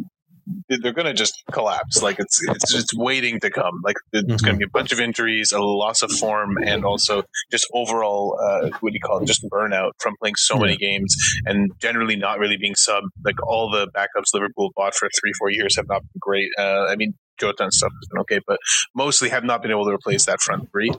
They're going to just collapse. Like it's it's just waiting to come. Like there's going to be a bunch of injuries, a loss of form, and also just overall uh, what do you call it just burnout from playing so many games and generally not really being sub like all the backups liverpool bought for three four years have not been great uh, i mean jota and stuff has been okay but mostly have not been able to replace that front three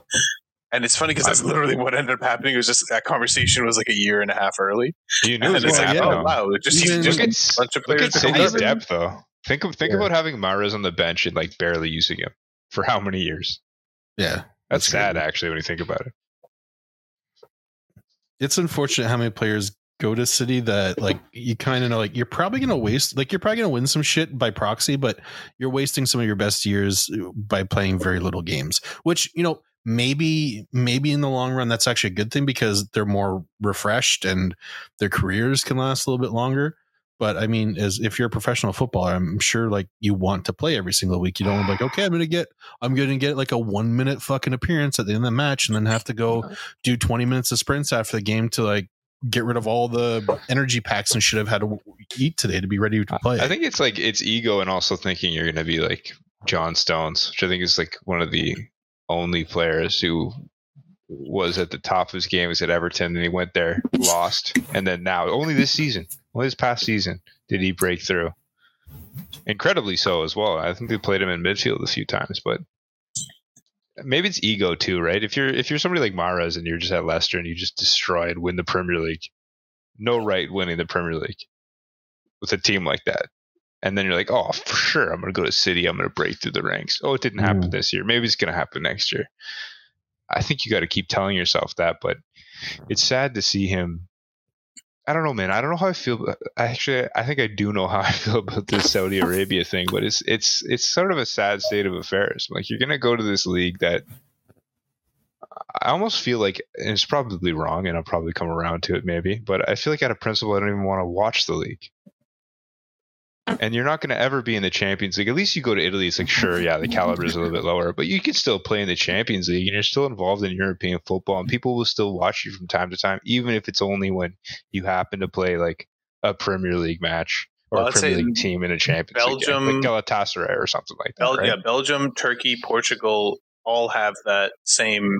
and it's funny because that's literally what ended up happening. It was just that conversation was like a year and a half early, You knew and it was it's gonna like, happen. oh wow, it just Even- just Look a bunch of look players. at to come City's over. depth though. Think of think Yeah. about having Mahrez on the bench and like barely using him for how many years? Yeah, That's, That's sad crazy. actually when you think about it. it's unfortunate how many players go to City that like you kind of know like you're probably gonna waste like you're probably gonna win some shit by proxy, but you're wasting some of your best years uh, by playing very little games. Which you know maybe maybe in the long run that's actually a good thing because they're more refreshed and their careers can last a little bit longer. But I mean, as if you're a professional footballer, I'm sure like you want to play every single week. You don't want to be like, okay, I'm gonna get I'm gonna get like a one minute fucking appearance at the end of the match and then have to go do 20 minutes of sprints after the game to like get rid of all the energy packs and should have had to eat today to be ready to play. I think it's like it's ego and also thinking you're gonna be like John Stones, which I think is like one of the only players who was at the top of his game was at Everton and he went there, lost, and then now only this season, only his past season did he break through. Incredibly so as well. I think they played him in midfield a few times, but maybe it's ego too, right? If you're if you're somebody like Mahrez and you're just at Leicester and you just destroy and win the Premier League, no right winning the Premier League with a team like that. And then you're like, oh, for sure, I'm going to go to City. I'm going to break through the ranks. Oh, it didn't happen Mm. this year. Maybe it's going to happen next year. I think you got to keep telling yourself that, but it's sad to see him. I don't know, man. I don't know how I feel. about- Actually, I think I do know how I feel about this Saudi Arabia thing, but it's it's it's sort of a sad state of affairs. Like you're gonna go to this league that I almost feel like and it's probably wrong, and I'll probably come around to it maybe, but I feel like out of principle, I don't even want to watch the league. And you're not going to ever be in the Champions League. At least you go to Italy. It's like, sure, yeah, the caliber is a little bit lower, but you can still play in the Champions League and you're still involved in European football. And people will still watch you from time to time, even if it's only when you happen to play like a Premier League match or Well, a I'd Premier League team in a Champions League, game, Belgium- like Galatasaray or something like that. Bel- right? Yeah, Belgium, Turkey, Portugal all have that same.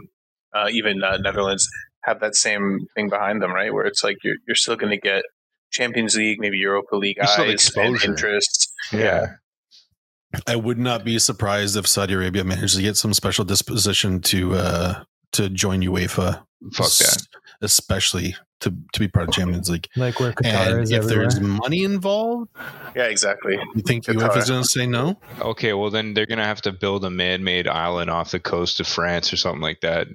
Uh, even uh, Netherlands have that same thing behind them, right? Where it's like you're you're still going to get Champions League, maybe Europa League You still have and exposure. interest. yeah. I would not be surprised if Saudi Arabia managed to get some special disposition to uh to join UEFA. Fuck that. Especially to to be part of Champions League. Like where Qatar And is if everywhere. there's money involved, Yeah, exactly. you think Qatar. UEFA is going to say no? Okay, well then they're gonna have to build a man-made island off the coast of France or something like that.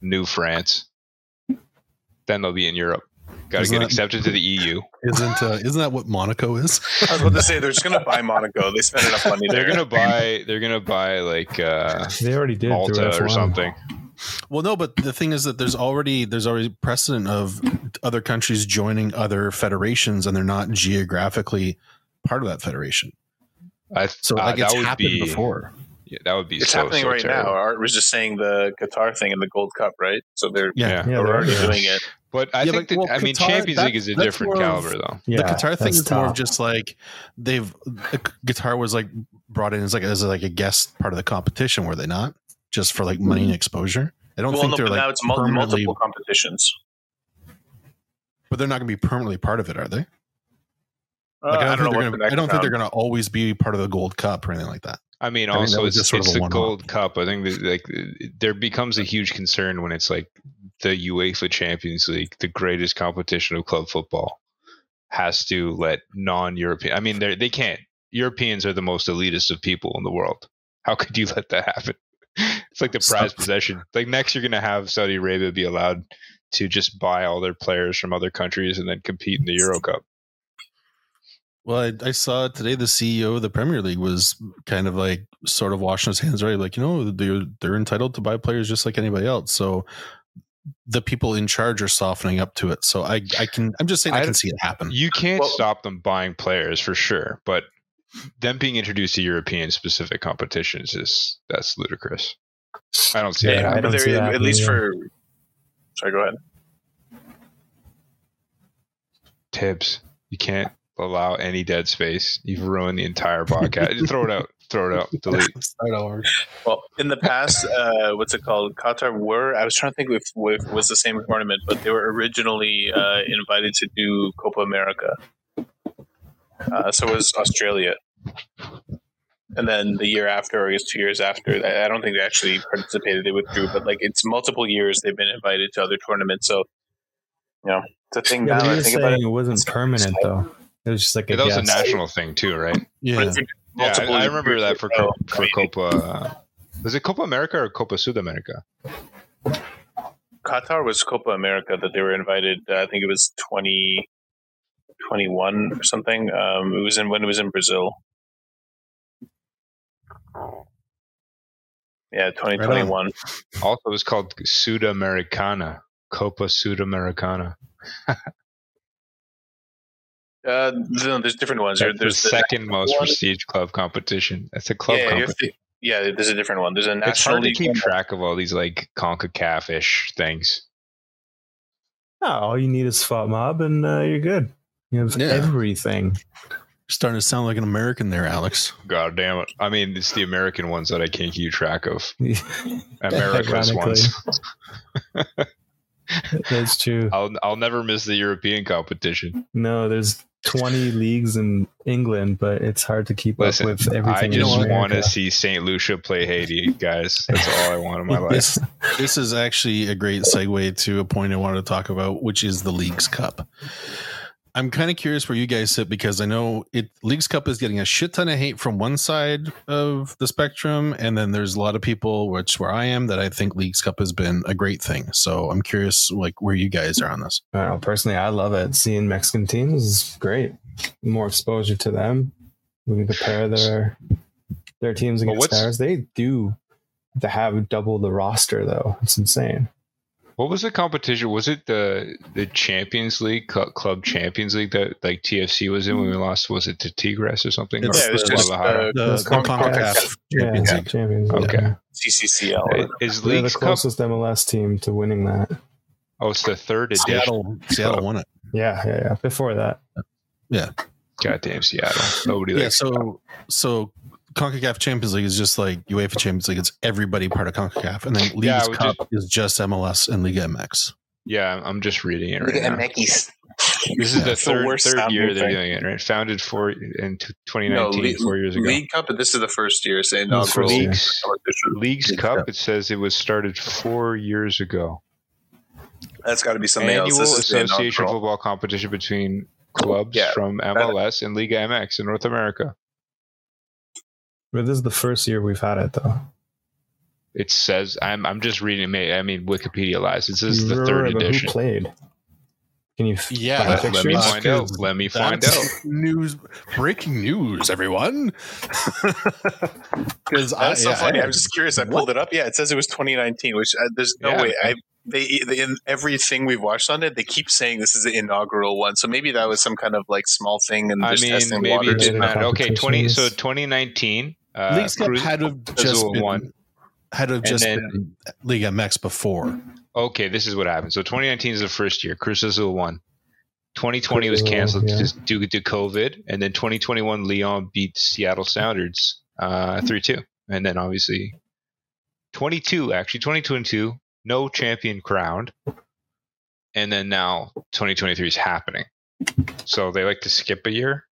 New France. Then they'll be in Europe. Got to get that- accepted to the EU. Isn't uh, isn't that what Monaco is? I was about to say they're just going to buy Monaco. They spend enough money They're gonna buy. They're gonna buy like uh, they already did Malta or something. Well, no, but the thing is that there's already there's already precedent of other countries joining other federations, and they're not geographically part of that federation. I, So uh, like it's that would happened be before. yeah, that would be It's so, happening so right terrible. now. Art was just saying the Qatar thing in the Gold Cup, right? So they're Yeah. Yeah. Yeah, they're already is. doing it. But I Yeah, think but- that well, I mean Qatar, Champions that- League is a different more of- caliber though. Yeah, the Qatar thing that's is more of just like they've the Qatar was like brought in as like as like a guest part of the competition, were they not? Just for like money and exposure. I don't Well, think no, they're but like now it's multiple competitions. but they're not going to be permanently part of it, are they? Uh, Like, I don't, I don't think know they're gonna, I don't think they're going to always be part of the Gold Cup or anything like that. I mean, I also was it's, just sort it's of a the one-off. Gold Cup. I think that, like there becomes a huge concern when it's like the UEFA Champions League, the greatest competition of club football, has to let non-European. I mean, they they can't. Europeans are the most elitist of people in the world. How could you let that happen? It's like the prize Stop. possession. Like next, you're going to have Saudi Arabia be allowed to just buy all their players from other countries and then compete in the Euro Cup. Well, I, I saw today the CEO of the Premier League was kind of like sort of washing his hands, right? Like, you know, they're they're entitled to buy players just like anybody else. So the people in charge are softening up to it. So I I can I'm just saying I, I- can see it happen. You can't Well- stop them buying players for sure, but them being introduced to European specific competitions is that's ludicrous. I don't see Yeah, that. I don't see that at least happening, for. Sorry, go ahead. Tibbs, you can't allow any dead space. You've ruined the entire podcast. Throw it out. Throw it out. Delete. Start over. Well, in the past, uh, what's it called? Qatar were. I was trying to think if, if it was the same tournament, but they were originally uh, invited to do Copa America. Uh, so was Australia. And then the year after, or I guess two years after, I I don't think they actually participated. They withdrew, but like it's multiple years they've been invited to other tournaments. So, you know, it's a thing Yeah, now. I you're think about saying it. it wasn't permanent though. It was just like a Yeah, that was a national thing too, right? But Yeah. It's Yeah, I, I remember that for ago. Co- for Copa. Was it Copa America or Copa Sudamerica? Qatar was Copa America that they were invited. Uh, I think it was twenty twenty one or something. Um, it was in when it was in Brazil. Yeah, twenty twenty one. Also, it was called Sudamericana. Copa Sudamericana. Uh, no, there's different ones. There- That's the there's the second most one. prestige club competition. That's a club yeah, competition. to- yeah, there's a different one. There's a national. It's hard to keep one. track of all these like CONCACAF ish things. No, all you need is FotMob and uh, you're good. You have Yeah. everything. starting to sound like an American there, Alex. God damn it. I mean, it's the American ones that I can't keep track of. America's ones. That's true. I'll I'll never miss the European competition. No, there's 20 leagues in England, but it's hard to keep Listen, up with everything. I in just America. want to see St. Lucia play Haiti, guys. That's all I want in my life. This this is actually a great segue to a point I wanted to talk about, which is the Leagues Cup. I'm kind of curious where you guys sit because I know it Leagues Cup is getting a shit ton of hate from one side of the spectrum, and then there's a lot of people, which where I am, that I think Leagues Cup has been a great thing. So I'm curious, like where you guys are on this. I don't know, personally, I love it. Seeing Mexican teams is great. More exposure to them. We can compare their their teams against what's- ours. They do to have double the roster, though. It's insane. What was the competition? Was it the the Champions League, Club Champions League that like TFC was in when we lost? Was it to Tigres or something? It's Or Yeah, it was the- just Guadalajara? uh, The, Those the con- CONCACAF Champions yeah, League. Champions League. Okay. CCCL. is They're the Leagues Cup? closest MLS team to winning that. Oh, it's the third edition. Seattle, Seattle won it. Yeah, yeah, yeah. Before that, Yeah. Goddamn Seattle! Nobody Yeah, likes. so so CONCACAF Champions League is just like UEFA Champions League. It's everybody part of CONCACAF, and then Leagues Yeah, I would Cup is just MLS and Liga MX. Yeah, I'm just reading it right at now. Mekis. This is the It's the third worst third year they're doing it, right? Founded for in 2019, No, League, four years ago. League Cup. And this is the first year. Say This is first. Leagues competition. Leagues Leagues Cup. Cup. It says it was started four years ago. That's got to be something Annual else. This association football competition between clubs Yeah, from MLS and Liga MX in North America. But this is the first year we've had it, though. It says I'm I'm just reading. I mean, Wikipedia lies. It says the third but edition. Who played? Can you? f- Yeah, Let, let me find out. Let me find That's out. News, breaking news, everyone. Because That's so yeah, funny. I- I'm just curious. I pulled it up. Yeah, it says it was 2019, which uh, there's no Yeah. way. I they, they in everything we've watched on it, they keep saying this is the inaugural one. So maybe that was some kind of like small thing and I just mean, testing maybe it didn't matter. Okay, twenty. So 2019. Uh, Leagues Cup Cruz- had to have just Azul been, won. had to have just then- been League MX before. Okay, this is what happened. So 2019 is the first year. Cruz Azul won. 2020 was Cruz Azul, canceled yeah. just due to COVID, and then 2021 Leon beat Seattle Sounders uh, 3-2, and then obviously 22 actually 2022 no champion crowned, and then now 2023 is happening. So they like to skip a year.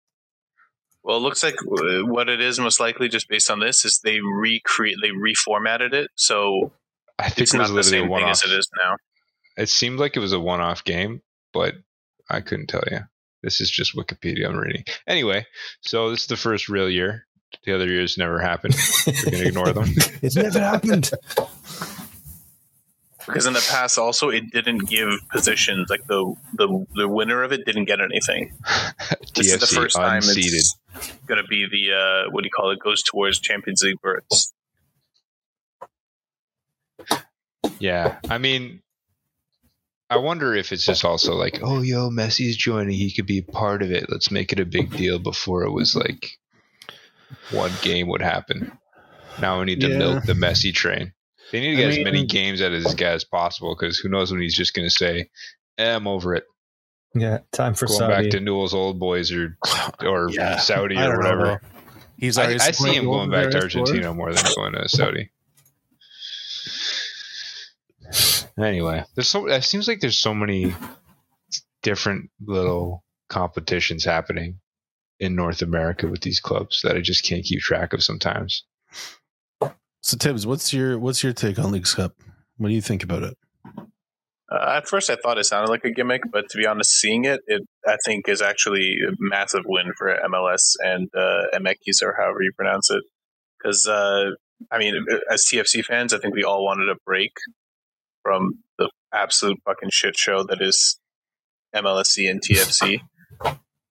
Well, it looks like uh, what it is most likely, just based on this, is they recreate, they reformatted it, so I think it's it was not the literally a same thing as it is now. It seemed like it was a one-off game, but I couldn't tell you. This is just Wikipedia I'm reading. Anyway, so this is the first real year. The other years never happened. We're gonna ignore them. It's never happened. Because in the past, also, it didn't give positions. Like the the the winner of it didn't get anything. This is the first time unseated. it's going to be the uh, what do you call it? Goes towards Champions League berths. Yeah, I mean, I wonder if it's just also like, oh, yo, Messi's joining. He could be part of it. Let's make it a big deal before it was like one game would happen. Now we need to Yeah. milk the Messi train. They need to get I as many games out of this guy as possible because who knows when he's just going to say, eh, "I'm over it." Yeah, time for Going Saudi. back to Newell's old boys or or Yeah, Saudi or don't know, whatever. He's I, I see him going back to over there, Argentina more than going to Saudi. Anyway, there's so it seems like there's so many different little competitions happening in North America with these clubs that I just can't keep track of sometimes. So Tibbs, what's your what's your take on Leagues Cup? What do you think about it? Uh, at first, I thought it sounded like a gimmick, but to be honest, seeing it, it I think is actually a massive win for MLS and uh, MX or however you pronounce it. Because uh, I mean, as TFC fans, I think we all wanted a break from the absolute fucking shit show that is MLSC and TFC.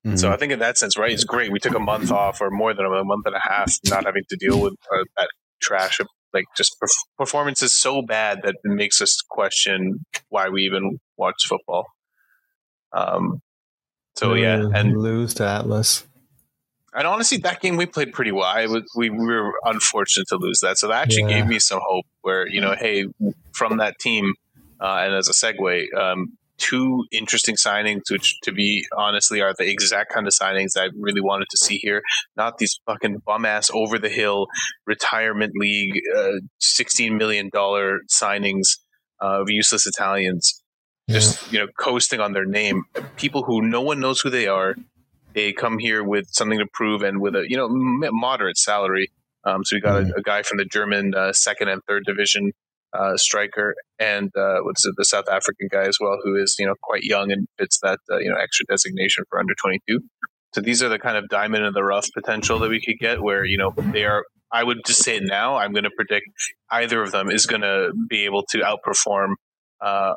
Mhm. So I think in that sense, right, it's great. We took a month off, or more than a month and a half, not having to deal with uh, that trash of like just perf- performance is so bad that it makes us question why we even watch football. Um. So yeah, and lose to Atlas. and honestly, that game we played pretty well. I was, we, we were unfortunate to lose that, so that actually Yeah. gave me some hope. Where you know, hey, from that team, uh, and as a segue, um, two interesting signings, which to be honestly are the exact kind of signings I really wanted to see here. Not these fucking bum ass over the hill retirement league, uh, sixteen million dollar signings of useless Italians just you know coasting on their name. People who no one knows who they are. They come here with something to prove and with a you know moderate salary. Um, so we got a, a guy from the German uh, second and third division uh, striker, and uh, what's it, the South African guy as well, who is you know quite young and fits that uh, you know extra designation for under twenty two. So these are the kind of diamond in the rough potential that we could get, where you know they are. I would just say now. I'm going to predict either of them is going to be able to outperform uh,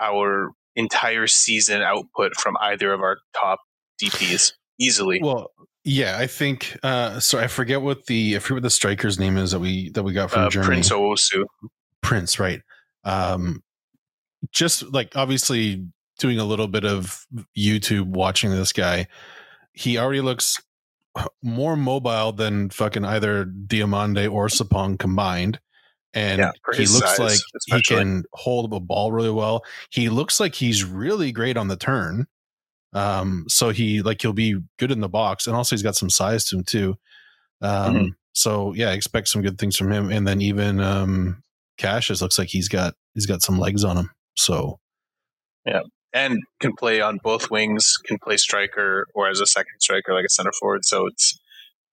our entire season output from either of our top DPs easily. Well, yeah, I think. Uh, so I forget what the I forget what the striker's name is that we that we got from Uh, Germany. Prince Owusu. Prince, right? Um, just like obviously doing a little bit of YouTube watching this guy, he already looks more mobile than fucking either Diomande or Sapong combined. And Yeah, he looks size, like he can hold a ball really well. He looks like he's really great on the turn. Um, so he like he'll be good in the box, and also he's got some size to him too. Um, Mhm. so yeah, expect some good things from him. And then even um Cassius looks like he's got he's got some legs on him. So yeah, and can play on both wings, can play striker or as a second striker, like a center forward. So it's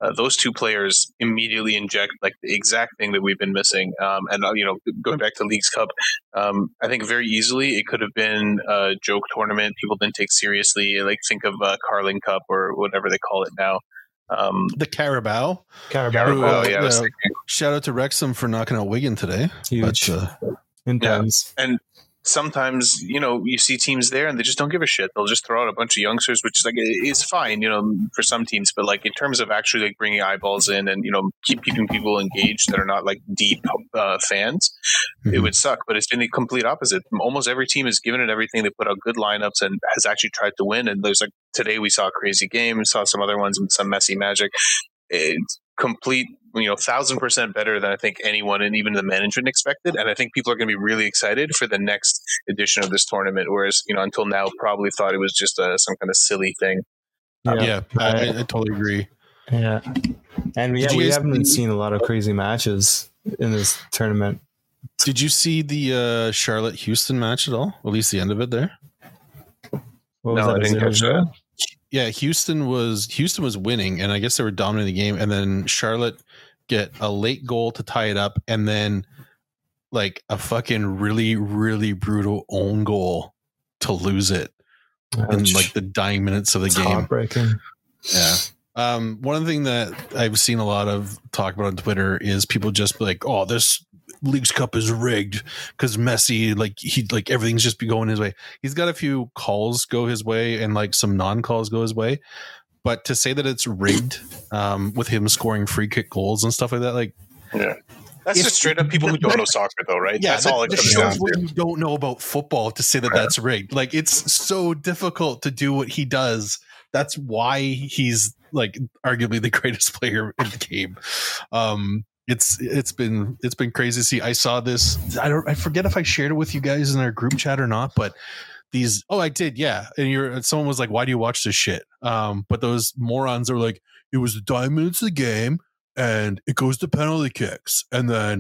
uh, those two players immediately inject like the exact thing that we've been missing. Um, and uh, you know, going back to Leagues Cup, um, I think very easily it could have been a joke tournament. People didn't take seriously. Like think of uh, Carling Cup or whatever they call it now. Um, the Carabao. Carabao. Carabao, uh, yeah, I yeah. Shout out to Wrexham for knocking out Wigan today. Huge. But, uh, Intense. And sometimes you know you see teams there and they just don't give a shit. They'll just throw out a bunch of youngsters, which is like is fine, you know, for some teams. But like in terms of actually like bringing eyeballs in and you know keep keeping people engaged that are not like deep uh, fans, mm-hmm. it would suck. But it's been the complete opposite. Almost every team has given it everything. They put out good lineups and has actually tried to win. And there's like today we saw a crazy game, saw some other ones and some Messi magic. It's complete you know thousand percent better than I think anyone and even the management expected. And I think people are going to be really excited for the next edition of this tournament. Whereas you know until now probably thought it was just a, some kind of silly thing. Yeah, yeah I, I, totally agree. Yeah, and yeah, we haven't seen a lot of crazy matches in this tournament. Did you see the uh, Charlotte Houston match at all? At least the end of it there. What no, I didn't catch that. Yeah, Houston was Houston was winning, and I guess they were dominating the game. And then Charlotte get a late goal to tie it up, and then like a fucking really really brutal own goal to lose it in like the dying minutes of the game. Heartbreaking. Yeah. Um, one thing that I've seen a lot of talk about on Twitter is people just like, "Oh, this Leagues Cup is rigged because Messi, like he, like everything's just be going his way." He's got a few calls go his way and like some non calls go his way, but to say that it's rigged um, with him scoring free kick goals and stuff like that, like yeah. That's if, just straight up people who don't know soccer, though, right? Yeah, that's that, all it comes down to. What you don't know about football to say that that's rigged. Like it's so difficult to do what he does. That's why he's like arguably the greatest player in the game. Um, it's it's been it's been crazy to see. I saw this. I don't. I forget if I shared it with you guys in our group chat or not, but these oh i did yeah and you're someone was like why do you watch this shit um but those morons are like it was the dying minutes of the game and it goes to penalty kicks and then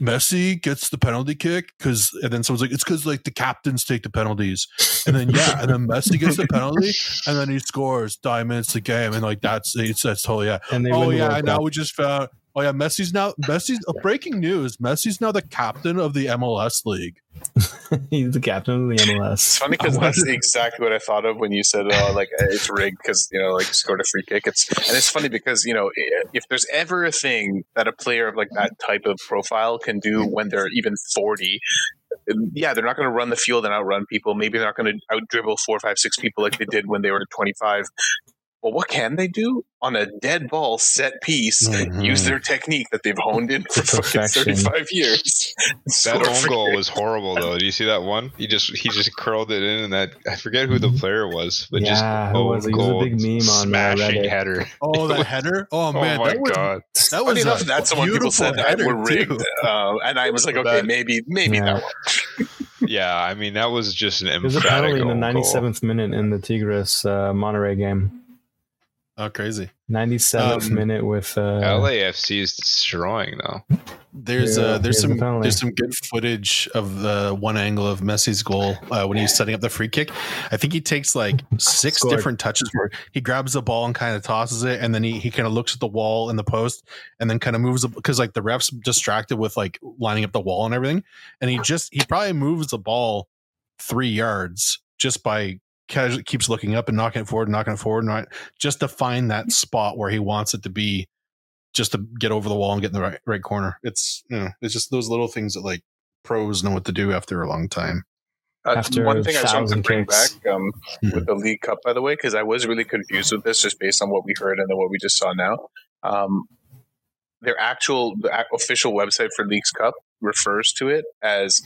Messi gets the penalty kick because, and then someone's like, it's because like the captains take the penalties, and then yeah, and then Messi gets the penalty, and then he scores minutes the game, and like that's it's that's totally yeah. And oh yeah, and now we just found Oh yeah, Messi's now Messi's uh, breaking news. Messi's now the captain of the MLS league. He's the captain of the MLS. It's funny because that's exactly what I thought of when you said, "Oh, like it's rigged because you know, like scored a free kick." It's and it's funny because you know, if there's ever a thing that a player of like that type of profile can do when they're even forty, yeah, they're not going to run the field and outrun people. Maybe they're not going to out dribble four, five, six people like they did when they were 25 well, what can they do on a dead ball set piece? Mm-hmm. Use their technique that they've honed in for fucking thirty-five years. that own goal was horrible, though. Do you see that one? He just he just curled it in, and that I forget who the mm-hmm. player was, but yeah, just oh, was, it was a big meme on smashing header. Oh, that header! Oh man, oh my that was, god, that was enough. That someone people said that were rigged, uh, and I was like, okay, that, maybe maybe yeah. that one. yeah, I mean that was just an emphatic. It was a penalty in the 97th minute in the Tigres uh, Monterrey game. Oh, crazy! 97th um, minute with uh, LAFC is destroying though. There's yeah, uh, there's some there's some good footage of the one angle of Messi's goal uh, when he's setting up the free kick. I think he takes like six Scored. different touches where he grabs the ball and kind of tosses it, and then he, he kind of looks at the wall and the post, and then kind of moves because like the refs distracted with like lining up the wall and everything, and he just he probably moves the ball three yards just by casually keeps looking up and knocking it forward, knocking it forward, not just to find that spot where he wants it to be, just to get over the wall and get in the right right corner. It's you know, it's just those little things that like pros know what to do after a long time. Uh, after one thing I just wanted to bring kicks. back um, mm-hmm. with the League Cup, by the way, because I was really confused with this just based on what we heard and then what we just saw now. Um, their actual the official website for Leagues Cup refers to it as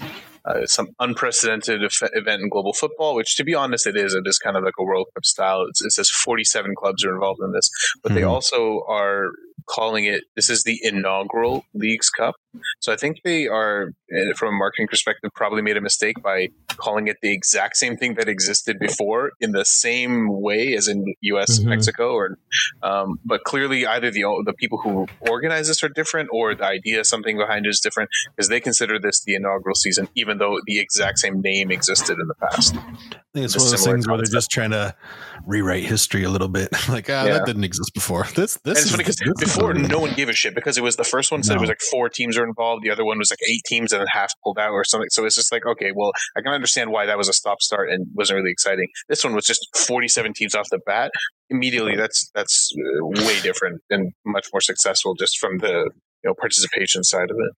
uh, some unprecedented event in global football, which, to be honest, it is. It is kind of like a World Cup style. It's, it says 47 clubs are involved in this, but mm-hmm. they also are calling it this is the inaugural Leagues Cup. So I think they are, eh, from a marketing perspective, probably made a mistake by calling it the exact same thing that existed before in the same way as in U.S. Mm-hmm. Mexico, or um, but clearly either the the people who organize this are different, or the idea something behind it is different because they consider this the inaugural season, even though the exact same name existed in the past. I think it's one of those things where they're just trying to rewrite history a little bit. like, ah, yeah. that didn't exist before. This, this. And it's funny because before no one gave a shit because it was the first one said no. it was like four teams are involved. The other one was like eight teams and then half pulled out or something. So it's just like, okay, well, I can understand why that was a stop start and wasn't really exciting. This one was just 47 teams off the bat. Immediately, that's that's uh, way different and much more successful just from the you know participation side of it.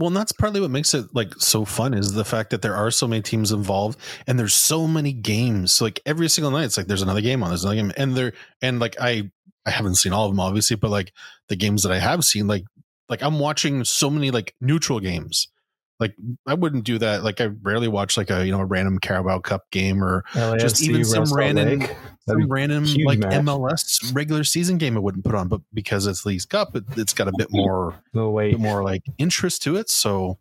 Well, and that's partly what makes it like so fun is the fact that there are so many teams involved and there's so many games. So like every single night, it's like there's another game on, there's another game, and there and like I I haven't seen all of them obviously, but like the games that I have seen, like like I'm watching so many like neutral games. Like I wouldn't do that. Like I rarely watch like a you know a random Carabao Cup game or just even some West random. Some random like match. MLS regular season game I wouldn't put on, but because it's League's Cup, it, it's got a bit more no wait. more like interest to it. So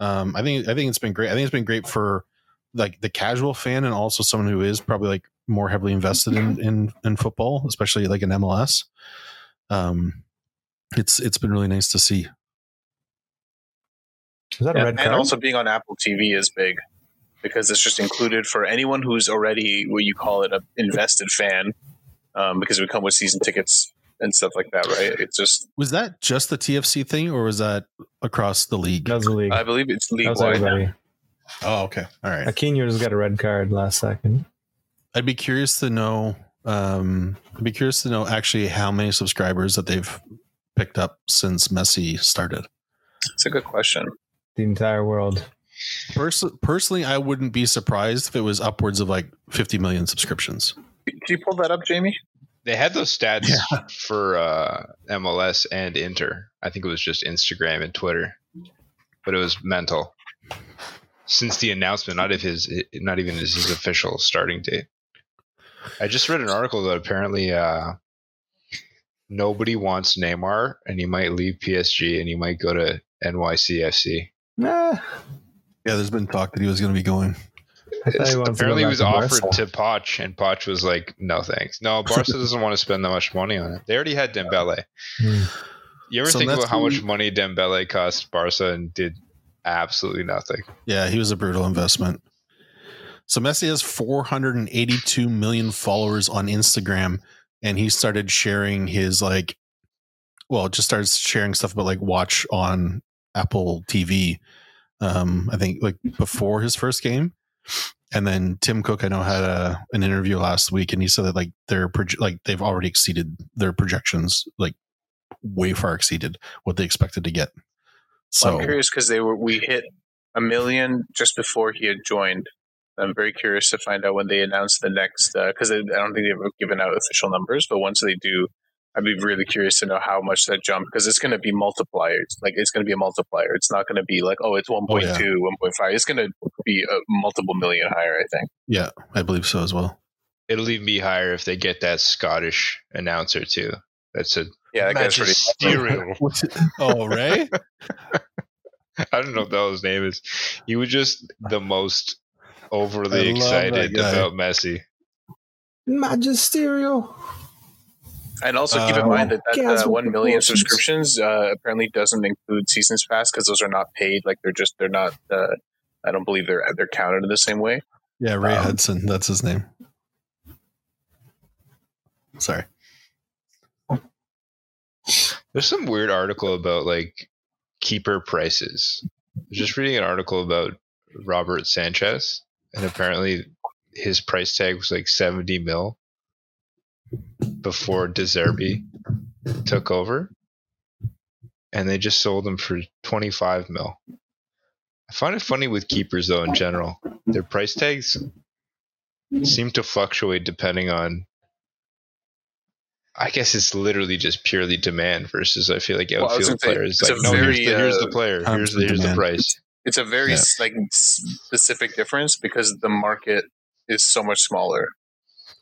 um, I think I think it's been great. I think it's been great for like the casual fan and also someone who is probably like more heavily invested in in, in football, especially like in MLS. Um, it's it's been really nice to see. Is that a Yeah, red and also being on Apple TV is big because it's just included for anyone who's already what you call it a invested fan um, because we come with season tickets and stuff like that, right? It's just Was that just the TFC thing, or was that across the league? that was the league. I believe it's league wide. Oh, okay, all right. Aquino just got a red card last second. I'd be curious to know. Um, I'd be curious to know actually how many subscribers that they've picked up since Messi started. It's a good question. The entire world. Pers- personally, I wouldn't be surprised if it was upwards of like 50 million subscriptions. Can you pull that up, Jamie? They had those stats for uh, MLS and Inter. I think it was just Instagram and Twitter, but it was mental. Since the announcement, not if his, not even his, his official starting date. I just read an article that apparently uh, nobody wants Neymar, and he might leave PSG, and he might go to NYCFC. Nah. Yeah, there's been talk that he was going to be going. I he apparently, he was to offered Barca. to Poch, and Poch was like, "No, thanks. No, Barca doesn't want to spend that much money on it. They already had Dembele. Hmm. You ever So think about how much the- money Dembele cost Barca and did absolutely nothing? Yeah, he was a brutal investment. So Messi has 482 million followers on Instagram, and he started sharing his like, well, just started sharing stuff about like watch on Apple TV. Um, I think like before his first game, and then Tim Cook, I know had a an interview last week, and he said that like they're proje- like they've already exceeded their projections, like way far exceeded what they expected to get. So I'm curious because they were we hit a million just before he had joined. I'm very curious to find out when they announce the next uh, because I don't think they've given out official numbers, but once they do, I'd be really curious to know how much that jump because it's going to be multipliers. Like it's going to be a multiplier. It's not going to be like oh it's 1.2, yeah. 1.5. It's going to be a multiple million higher. I think. yeah, I believe so as well. It'll even be higher if they get that Scottish announcer too. That's a Yeah, that guy's pretty. magisterial. What's it? Oh, Ray? I don't know what the hell his name is. He was just the most I overly love excited about Messi. Magisterial. And also keep in Uh, mind that that Gas uh, one million subscriptions uh, apparently doesn't include seasons pass because those are not paid. Like they're just they're not. Uh, I don't believe they're they're counted in the same way. Yeah, Ray Um, Hudson. That's his name. Sorry. There's some weird article about like keeper prices. I was just reading an article about Robert Sanchez, and apparently his price tag was like 70 mil before De Zerbi took over, and they just sold him for 25 mil. I find it funny with keepers though in general. Their price tags seem to fluctuate depending on I guess it's literally just purely demand versus I feel like Well, I was outfield gonna players it's like a no here's very, the, here's the uh, player here's the, here's the price It's a very Yeah. like specific difference because the market is so much smaller.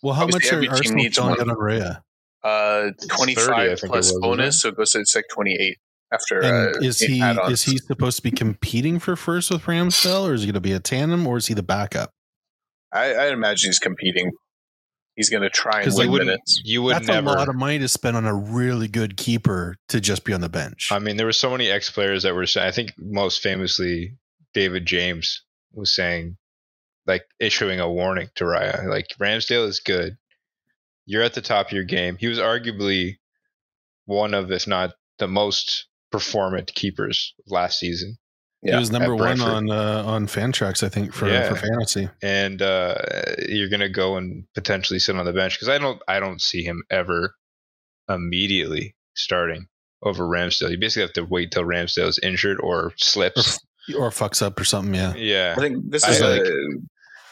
Well, how Obviously, much every are team Arsenal needs selling one. out on Raya? Uh, twenty 30, I five think it plus was, wasn't bonus, so it goes to it's like twenty eight after. And uh, is he add-ons. is he supposed to be competing for first with Ramsdale, or is he going to be a tandem, or is he the backup? I, I imagine he's competing. He's going to try and 'Cause you they win wouldn't minutes. you would That's never a lot of money to spend on a really good keeper to just be on the bench. I mean there were so many ex players that were saying I think most famously David James was saying like issuing a warning to Raya like Ramsdale is good you're at the top of your game he was arguably one of if not the most performant keepers last season he was number one Brentford. on uh, on Fantrax, I think, for Yeah. for fantasy. and uh, you're gonna go and potentially sit on the bench because I don't I don't see him ever immediately starting. over Ramsdale. You basically have to wait till Ramsdale's injured or slips. or fucks up or something. Yeah. Yeah. I think this I is like- a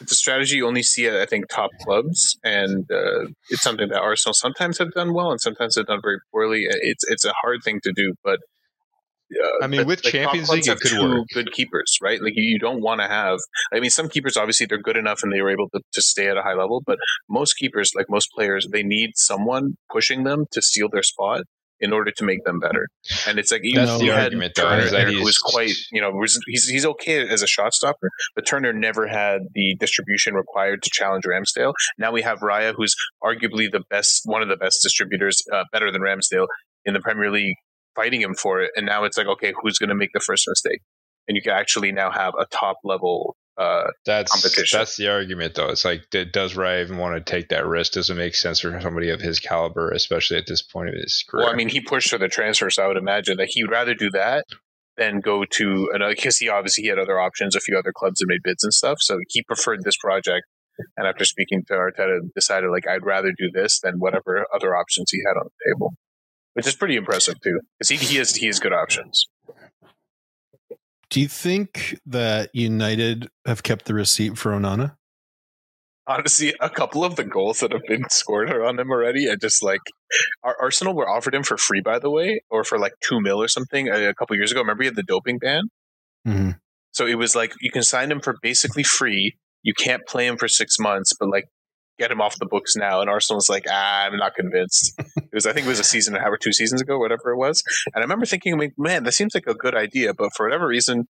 it's a strategy you only see at I think top clubs, and uh, it's something that Arsenal sometimes have done well and sometimes have done very poorly. It's it's a hard thing to do, but uh, I mean, with like, Champions League, it have could two work. Good keepers, right? Like you, you don't want to have. I mean, some keepers obviously they're good enough and they were able to, to stay at a high level, but most keepers, like most players, they need someone pushing them to steal their spot in order to make them better. And it's like you That's know, the you had argument, though, Turner is there, who was quite, you know, was, he's he's okay as a shot stopper, but Turner never had the distribution required to challenge Ramsdale. Now we have Raya, who's arguably the best, one of the best distributors, uh, better than Ramsdale in the Premier League, fighting him for it. And now it's like, okay, who's going to make the first mistake? And you can actually now have a top level. Uh, That's competition. that's the argument, though. It's like, does even want to take that risk? Does it make sense for somebody of his caliber, especially at this point of his career? well, I mean, he pushed for the transfer, so I would imagine that he would rather do that than go to another. Because he obviously he had other options, a few other clubs that made bids and stuff. So he preferred this project. And after speaking to Arteta, decided like I'd rather do this than whatever other options he had on the table, which is pretty impressive too, because he he has he has good options. Do you think that United have kept the receipt for Onana? Honestly, a couple of the goals that have been scored are on him already. I just like our Arsenal were offered him for free, by the way, or for like two mil or something a, a couple years ago. Remember he had the doping ban. hmm So it was like you can sign him for basically free. You can't play him for six months, but like get him off the books now. And Arsenal's like, ah, I'm not convinced. it was, I think it was a season and a half or two seasons ago, whatever it was. And I remember thinking, like, man, that seems like a good idea, but for whatever reason,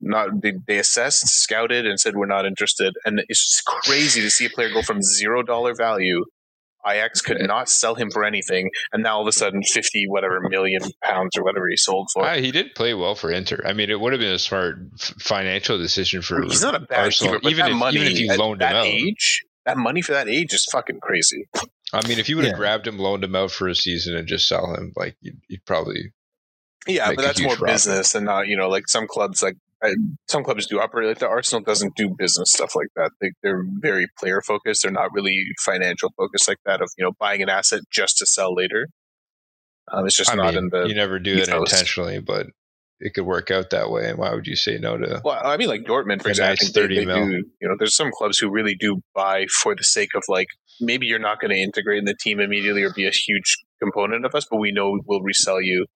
not they, they assessed, scouted, and said we're not interested. And it's just crazy to see a player go from zero dollar value. Ajax could not sell him for anything, and now all of a sudden, fifty whatever million pounds or whatever he sold for. Ah, he did play well for Inter. I mean, it would have been a smart financial decision for. He's not a bad Arsenal, keeper, even if- money even if you loaned him out. age, that money for that age is fucking crazy. I mean, if you would have Yeah. grabbed him, loaned him out for a season, and just sell him, like you'd, you'd probably. Yeah, Make but a that's huge more profit. business and not you know like some clubs like I, some clubs do operate like the Arsenal doesn't do business stuff like that. They, they're very player focused. They're not really financial focused like that of you know buying an asset just to sell later. Um, it's just I not mean, in the you never do that intentionally, but it could work out that way. And why would you say no to? Well, I mean, like Dortmund, for example, I nice think they, they mil. do. You know, there's some clubs who really do buy for the sake of like maybe you're not going to integrate in the team immediately or be a huge component of us, but we know we'll resell you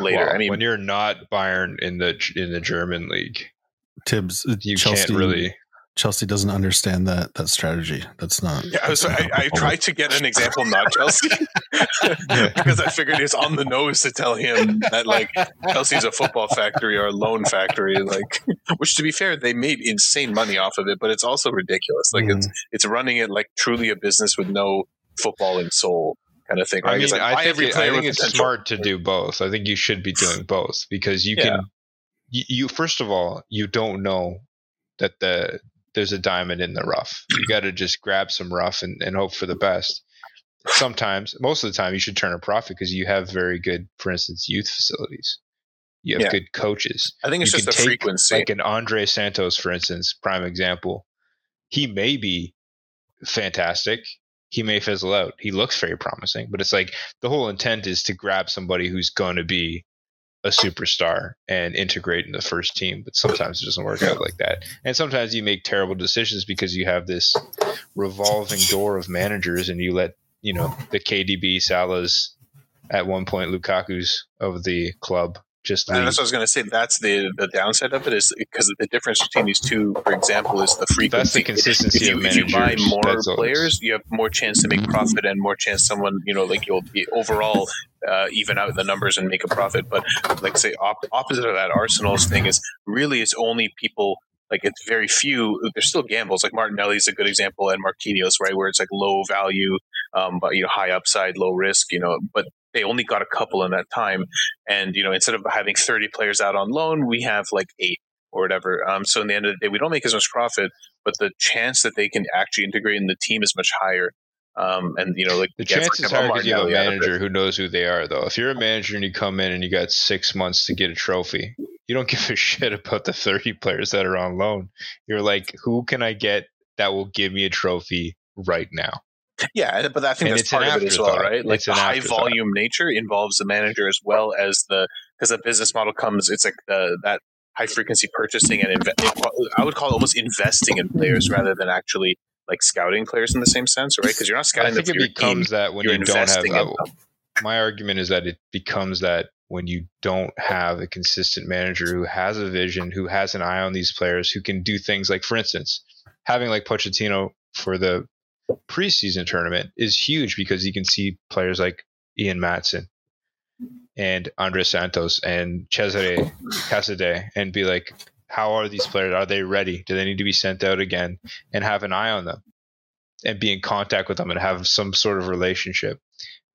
later. Well, I mean, when you're not Bayern in the in the German league, Tibbs, you Chelsea can't really. Chelsea doesn't understand that that strategy. That's not. Yeah, I, was, I, I tried to get an example, not Chelsea, because I figured it's on the nose to tell him that like Chelsea's a football factory or a loan factory. Like, which to be fair, they made insane money off of it, but it's also ridiculous. Like, it's mm. it's running it like truly a business with no football footballing soul kind of thing. Right? I mean, it's like I think, every it- player I think it's potential. smart to do both. I think you should be doing both because you Yeah. can. You, you first of all, you don't know that the there's a diamond in the rough. You got to just grab some rough and, and hope for the best. Sometimes, most of the time, you should turn a profit because you have very good, for instance, youth facilities. You have Yeah. good coaches. I think it's you just the frequency. like an Andrey Santos, for instance, prime example. He may be fantastic. He may fizzle out. He looks very promising, but it's like the whole intent is to grab somebody who's going to be a superstar and integrate in the first team. But sometimes it doesn't work out like that. And sometimes you make terrible decisions because you have this revolving door of managers and you let, you know, the KDB Salah's at one point Lukaku's of the club just leave. that's what I was going to say. That's the the downside of it is because the difference between these two, for example, is the frequency. That's the consistency if you, of if you buy more That's players, you have more chance to make profit and more chance someone you know like you'll be overall uh, even out the numbers and make a profit. But like say op- opposite of that, Arsenal's thing is really it's only people. Like it's very few. There's still gambles. Like Martinelli's a good example, and Marquinhos, right, where it's like low value, um, but you know high upside, low risk. You know, but they only got a couple in that time, and you know instead of having 30 players out on loan, we have like eight or whatever. Um, so in the end of the day, we don't make as much profit, but the chance that they can actually integrate in the team is much higher. Um, and you know, like The chances is because you have a Martinelli out of it. manager who knows who they are, though. If you're a manager and you come in and you got six months to get a trophy, you don't give a shit about the 30 players that are on loan. You're like, who can I get that will give me a trophy right now? Yeah, but I think And that's part of it as well, right? Like It's the an high volume nature involves the manager as well as the because the business model comes. It's like the that high frequency purchasing and inve- I would call it almost investing in players rather than actually like scouting players in the same sense, right? Because you're not scouting them think it your team. becomes that when you're don't have. uh, my argument is that it becomes that when you don't have a consistent manager who has a vision, who has an eye on these players, who can do things like, for instance, having like Pochettino for the preseason tournament is huge because you can see players like Ian Maatsen and Andrey Santos and Cesare Casadei and be like, how are these players? Are they ready? Do they need to be sent out again? And have an eye on them and be in contact with them and have some sort of relationship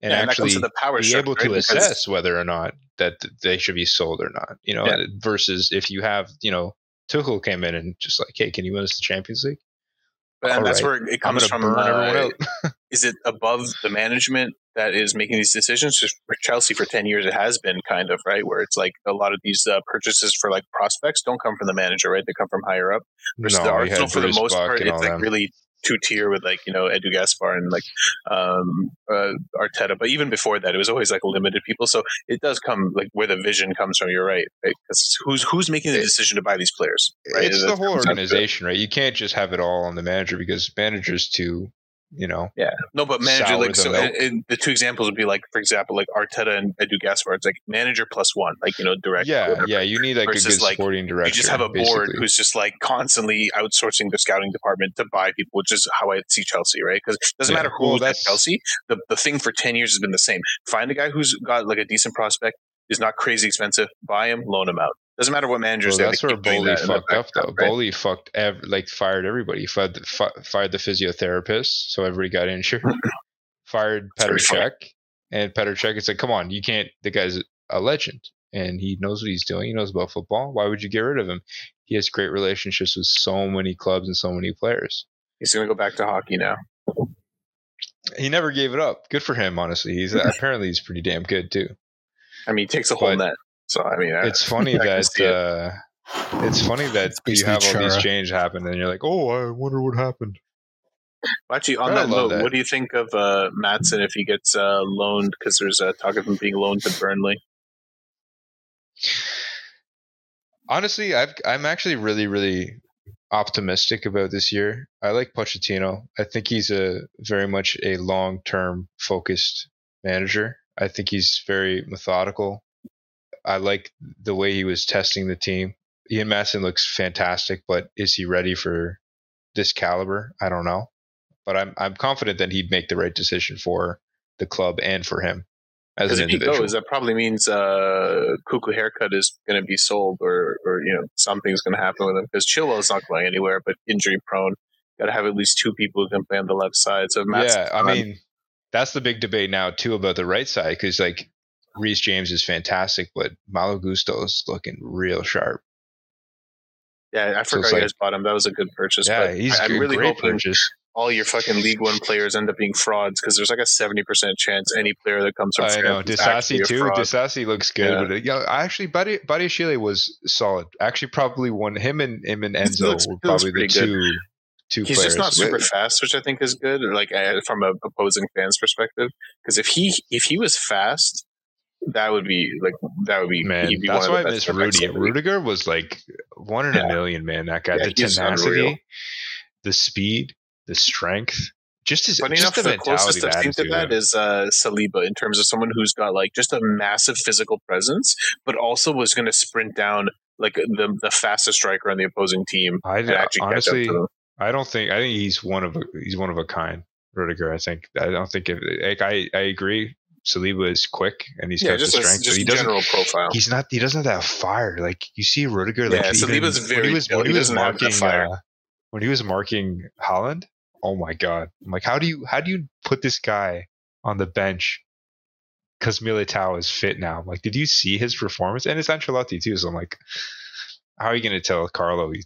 and Yeah, and actually power be able to? Because- assess whether or not that they should be sold or not. You know, Yeah. versus if you have, you know, Tuchel came in and just like, hey, can you win us the Champions League? But and that's Alright. where it comes from. uh, out. is it above the management that is making these decisions? Just for Chelsea for ten years, it has been kind of right where it's like a lot of these uh, purchases for like prospects don't come from the manager, right? They come from higher up. Versus the no, you Arsenal, for the most Buck part, it's like them. really two tier with like you know Edu Gaspar and like um, uh, Arteta. But even before that, it was always like limited people. So it does come like where the vision comes from. You're right, right? Because who's who's making the decision to buy these players? Right? It's the whole comes down to it. organization, right? You can't just have it all on the manager because managers too, you know, Yeah, no, but manager like so. And, and the two examples would be like, for example, like Arteta and Edu Gaspar. It's like manager plus one, like you know, direct. yeah, yeah. You need like a Versus, good like, sporting director. You just have a board basically. who's just like constantly outsourcing the scouting department to buy people, which is how I see Chelsea, right? Because it doesn't Yeah, matter who well, that's- Chelsea. The the thing for ten years has been the same. Find a guy who's got like a decent prospect, is not crazy expensive, buy him, loan him out. Doesn't matter what managers Well, that's they where Boehly that in the fucked up, though. right? Boehly fucked ev- like fired everybody. He fired the, fi- fired the physiotherapist, so everybody got injured. fired Petr Cech. And Petr Cech. It's like, come on, you can't. The guy's a legend, and he knows what he's doing. He knows about football. Why would you get rid of him? He has great relationships with so many clubs and so many players. He's going to go back to hockey now. He never gave it up. Good for him, honestly. He's apparently he's pretty damn good too. I mean, he takes a whole But net. So I mean, I- It's funny I that see it. uh, it's funny that It's you basically have all these change changes happen, and you're like, oh, I wonder what happened. Well, Actually, on I that note, that. what do you think of uh, Maatsen if he gets uh, loaned? Because there's uh, talk of him being loaned to Burnley. Honestly, I've, I'm actually really, really optimistic about this year. I like Pochettino. I think he's a very much a long-term focused manager. I think he's very methodical. I like the way he was testing the team. Ian Maatsen looks fantastic, but is he ready for this caliber? I don't know. But I'm I'm confident that he'd make the right decision for the club and for him as an if he individual. goes, that probably means uh, Cuckoo Haircut is going to be sold, or or you know something's going to happen with him. Because Chilwell's not going anywhere, but injury prone. Got to have at least two people who can play on the left side. So yeah, I mean, that's the big debate now too about the right side because like Reece James is fantastic, but Malo is looking real sharp. yeah, I forgot it's you like- guys bought him. That was a good purchase. yeah, but he's I- I'm really great hoping purchase. all your fucking League One players end up being frauds because there's like a seventy percent chance any player that comes from I know Disasi too. Disasi looks good, Yeah. but uh, actually Buddy Badiashile was solid. Actually, probably one him and him and Enzo looks- were probably the pretty good. two two He's players. just not super fast, which I think is good. Like uh, from a opposing fans' perspective, because if he if he was fast, that would be like that would be Man, be that's why I miss Rudy. in the league. Rudiger was like one in Yeah. a million, man. That guy, Yeah, the tenacity, the speed, the strength, just his Funny just enough, the the closest I've seen to that is uh, Saliba in terms of someone who's got like just a massive physical presence, but also was going to sprint down like the the fastest striker on the opposing team I honestly, catch up to them. I don't think I think he's one of a, he's one of a kind. Rudiger, I think. I don't think if, like I I agree. Saliba is quick and he's Yeah, got the a, strength, but just he doesn't. general profile. He's not. He doesn't have that fire. Like you see Rudiger. Like Yeah, even Saliba's when very he was when He he was doesn't have that marking fire. uh, when he was marking Haaland. Oh my god! I'm like, how do you how do you put this guy on the bench? Because Militao is fit now. I'm like, did you see his performance? And it's Ancelotti too. So I'm like, how are you going to tell Carlo he,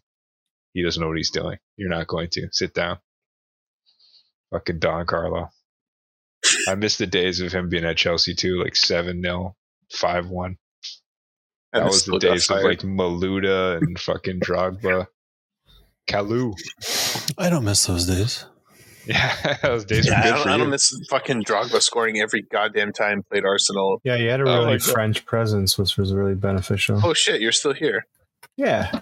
he doesn't know what he's doing? You're not going to sit down. Fucking Don Carlo. I miss the days of him being at Chelsea too, like seven 0 five one. That they was the days of like Malouda and fucking Drogba. Kalou. I don't miss those days. Yeah, those days Yeah, were I good don't, for I you. don't miss fucking Drogba scoring every goddamn time played Arsenal. Yeah, you had a Oh my really God. French presence, which was really beneficial. Oh shit, you're still here. Yeah.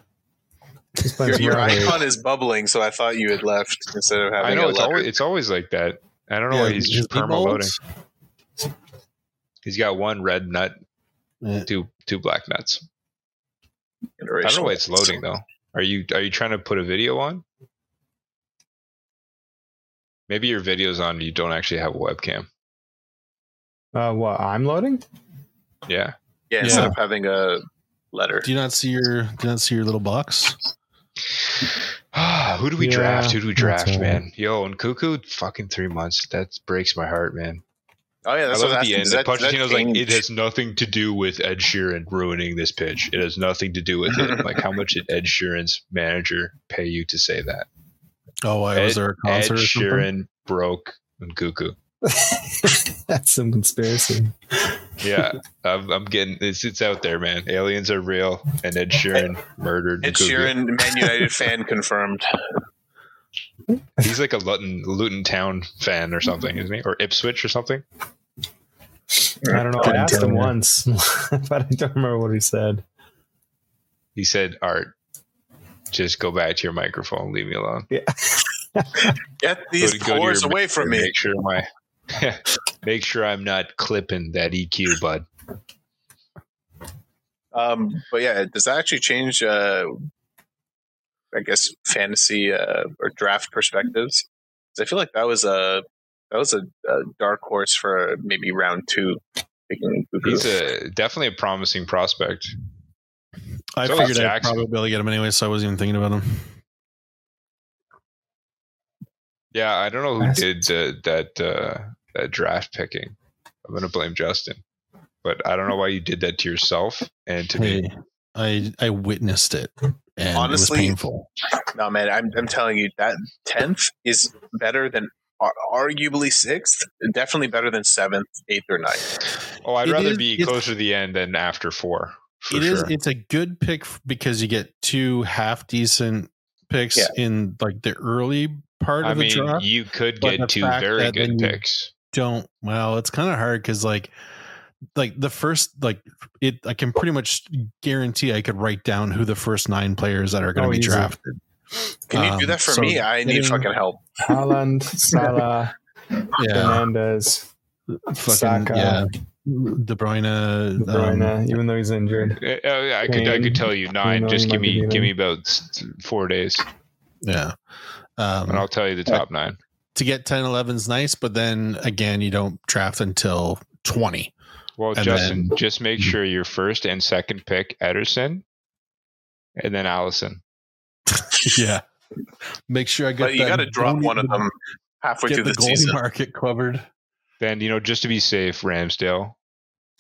Your, your icon is bubbling, so I thought you had left instead of having I know a it's always it's always like that. I don't know Yeah, why he's just perma loading. He's got one red nut, Yeah. two two black nuts. I don't know why it's loading though. Are you are you trying to put a video on? Maybe your video's on. You don't actually have a webcam. Uh, what? I'm loading? Yeah. Yeah, instead Yeah. of having a letter. Do you not see your Do you not see your little box? Who do we Yeah, draft? Who do we draft, all right. man? Yo, and Cuckoo, fucking three months. That breaks my heart, man. Oh yeah, I that's love what at the end. Does that that, does that like, it has nothing to do with Ed Sheeran ruining this pitch. It has nothing to do with it. like, how much did Ed Sheeran's manager pay you to say that? Oh, why was there a Ed concert? or? Sheeran broke and Cuckoo. That's some conspiracy. Yeah, I'm, I'm getting it's, it's out there, man. Aliens are real, and Ed Sheeran murdered Ed Cuckoo. Sheeran, Man United fan confirmed. He's like a Luton, Luton Town fan or something, isn't he? Or Ipswich or something. I don't know. I asked him once, but I don't remember what he said. He said, "Art, just go back to your microphone. Leave me alone. Yeah. Get these Go to- go to pores away from me. Make sure my, make sure I'm not clipping that EQ, bud." Um, but yeah, does that actually change? Uh, I guess fantasy uh, or draft perspectives. I feel like that was a that was a, a dark horse for maybe round two. He's a definitely a promising prospect. I So figured I'd probably be able to get him anyway, so I wasn't even thinking about him. Yeah, I don't know who did the, that uh, that draft picking. I'm gonna blame Justin, but I don't know why you did that to yourself and to me. I I witnessed it, and Honestly, it was painful. no man, I'm I'm telling you that tenth is better than arguably sixth. Definitely better than seventh, eighth, or ninth. Oh, I'd It rather is- be closer to the end than after four. For It is. sure. It's a good pick because you get two half decent picks Yeah. in like the early part I of the mean, draft. you could get two very that then good you- picks. Don't well it's kind of hard because like like the first like it i can pretty much guarantee i could write down who the first nine players that are going to Oh, be easy. drafted Can you do Um, that for so me? I need getting- fucking help. Haaland, Salah, yeah Fernandes, fucking Saka, yeah de bruyne, De Bruyne, um, even though he's injured. Uh, uh, I could I could tell you nine. know Just give me give me about four days, yeah um and I'll tell you the top nine. To get 10 11 is nice but then again you don't draft until 20 Well, and Justin, then- just make mm-hmm. sure your first and second pick Ederson, and then Alisson. yeah make sure i get But you got to drop one of them halfway get through the the season. market covered Then you know, just to be safe, Ramsdale.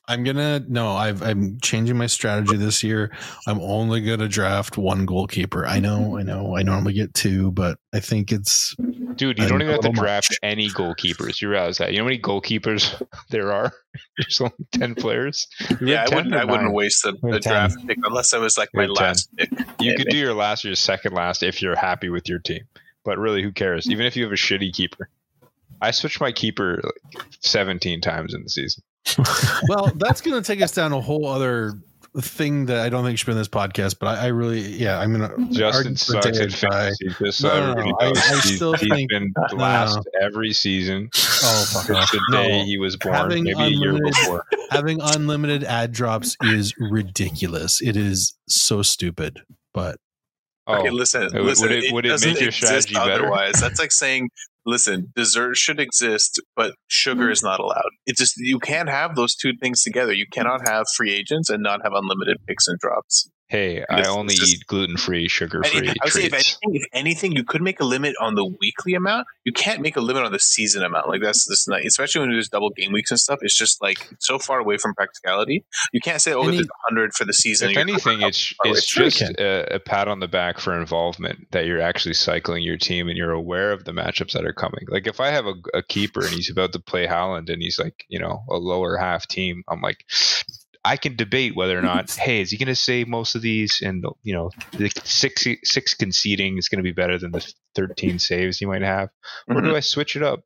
I'm gonna no. I've I'm changing my strategy this year. I'm only gonna draft one goalkeeper. I know, I mm-hmm. know. I normally get two, but I think it's Dude, you I'm don't even have to draft much. any goalkeepers. You realize that? You know how many goalkeepers there are? There's only ten players. You Yeah, have I wouldn't. I wouldn't waste a, We a have 10. draft pick unless I was like We my 10. last pick. You Yeah, could do your last or your second last if you're happy with your team. But really, who cares? Even if you have a shitty keeper. I switched my keeper like 17 times in the season. Well. That's gonna take us down a whole other thing that I don't think should be in this podcast. But I, I really, yeah, I'm gonna Justin sucks at fantasy. Just so No, no, no, everybody I- knows. I He's- still he's think- been no, last every season. Oh fuck Since off! the No. day he was born, Having maybe a year unlimited- before. Having unlimited ad drops is ridiculous. It is so stupid. But Oh, Okay, listen, Would- listen. would it- would it doesn't make your exist strategy better? Otherwise, that's like saying, listen, dessert should exist, but sugar mm. is not allowed. It just you can't have those two things together. You cannot have free agents and not have unlimited picks and drops. Hey, I only just- eat gluten free, sugar And free if- I would say if anything, if anything, you could make a limit on the weekly amount. You can't make a limit on the season amount. Like that's this night, especially when there's double game weeks and stuff. It's just like so far away from practicality. You can't say, "Oh, Any- there's hundred for the season." If anything, it's it's just a, a pat on the back for involvement that you're actually cycling your team and you're aware of the matchups that are coming. Like if I have a, a keeper and he's about to play Haaland and he's like you know a lower half team, I'm like, I can debate whether or not, hey, is he going to save most of these? And you know, the six six conceding is going to be better than the thirteen saves he might have. Or Mhm. do I switch it up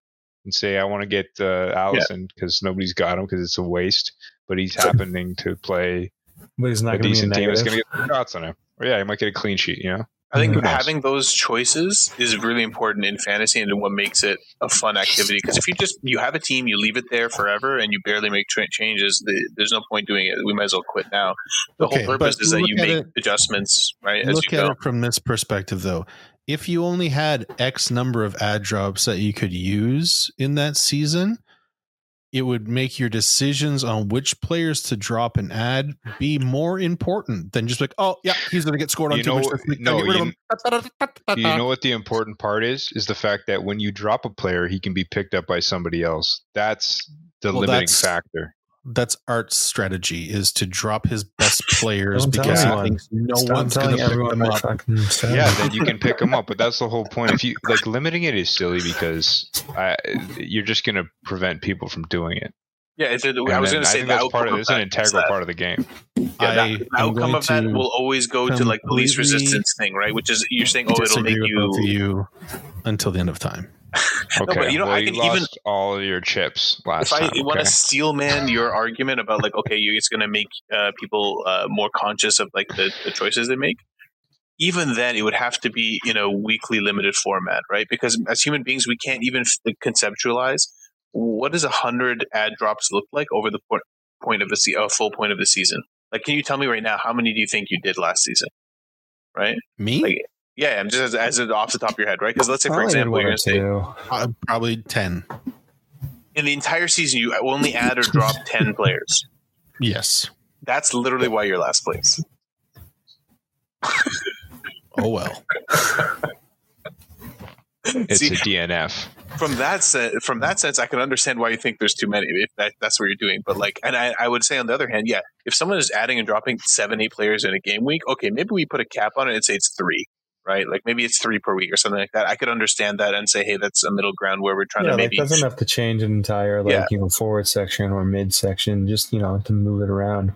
and say I want to get uh, Alisson because nobody's got him because it's a waste, but he's happening to play But he's not a going to be a decent team that's going to get shots on him. Or yeah, he might get a clean sheet. You know, I think mm, knows? having those choices is really important in fantasy and what makes it a fun activity. Because if you just you have a team, you leave it there forever, and you barely make tra- changes, the, there's no point doing it. We might as well quit now. The Okay, whole purpose is that you make it- adjustments right as Look you at go. it from this perspective, though. If you only had X number of ad drops that you could use in that season, it would make your decisions on which players to drop an ad be more important than just like, oh yeah, he's going to get scored on You too much know- no, Get rid of you- you know what the important part is? Is the fact that when you drop a player, he can be picked up by somebody else. That's the Well, limiting that's- factor. That's Art's strategy is to drop his best players because he thinks no Stop one's going to pick everyone them my up. yeah, then you can pick them up. But that's the whole point. If you like limiting it is silly because I, you're just going to prevent people from doing it. Yeah, it's a, And I was going to say think that's part of of it's an integral part of the game. Yeah, I that, am the outcome going of that to will always go to like police resistance thing, right? Which is you're saying, oh, it'll disagree make you. you until the end of time. Okay, but you know, well, I can even- all of your chips last if I time. want to steel man your argument about like, okay, it's going to make uh, people uh, more conscious of like the, the choices they make. Even then, it would have to be in a weekly limited format, right? Because as human beings, we can't even f- conceptualize what does a hundred ad drops look like over the point of the se- a full point of the season. Like, can you tell me right now how many do you think you did last season? Right? Me? Like, yeah, I'm just as, as it off the top of your head, right? Because let's say, for Probably example, you're going to say. Uh, probably 10. in the entire season you only add or drop ten players. Yes. That's literally why you're last place. Oh, well. It's See, a DNF. from that sense, from that sense, I can understand why you think there's too many. If that, that's what you're doing, but like, and I, I would say on the other hand, yeah, if someone is adding and dropping seven, eight players in a game week, okay, maybe we put a cap on it and say it's three, right? Like maybe it's three per week or something like that. I could understand that and say, hey, that's a middle ground where we're trying Yeah, to like maybe. doesn't have to change an entire like Yeah. you know forward section or mid section, just you know to move it around.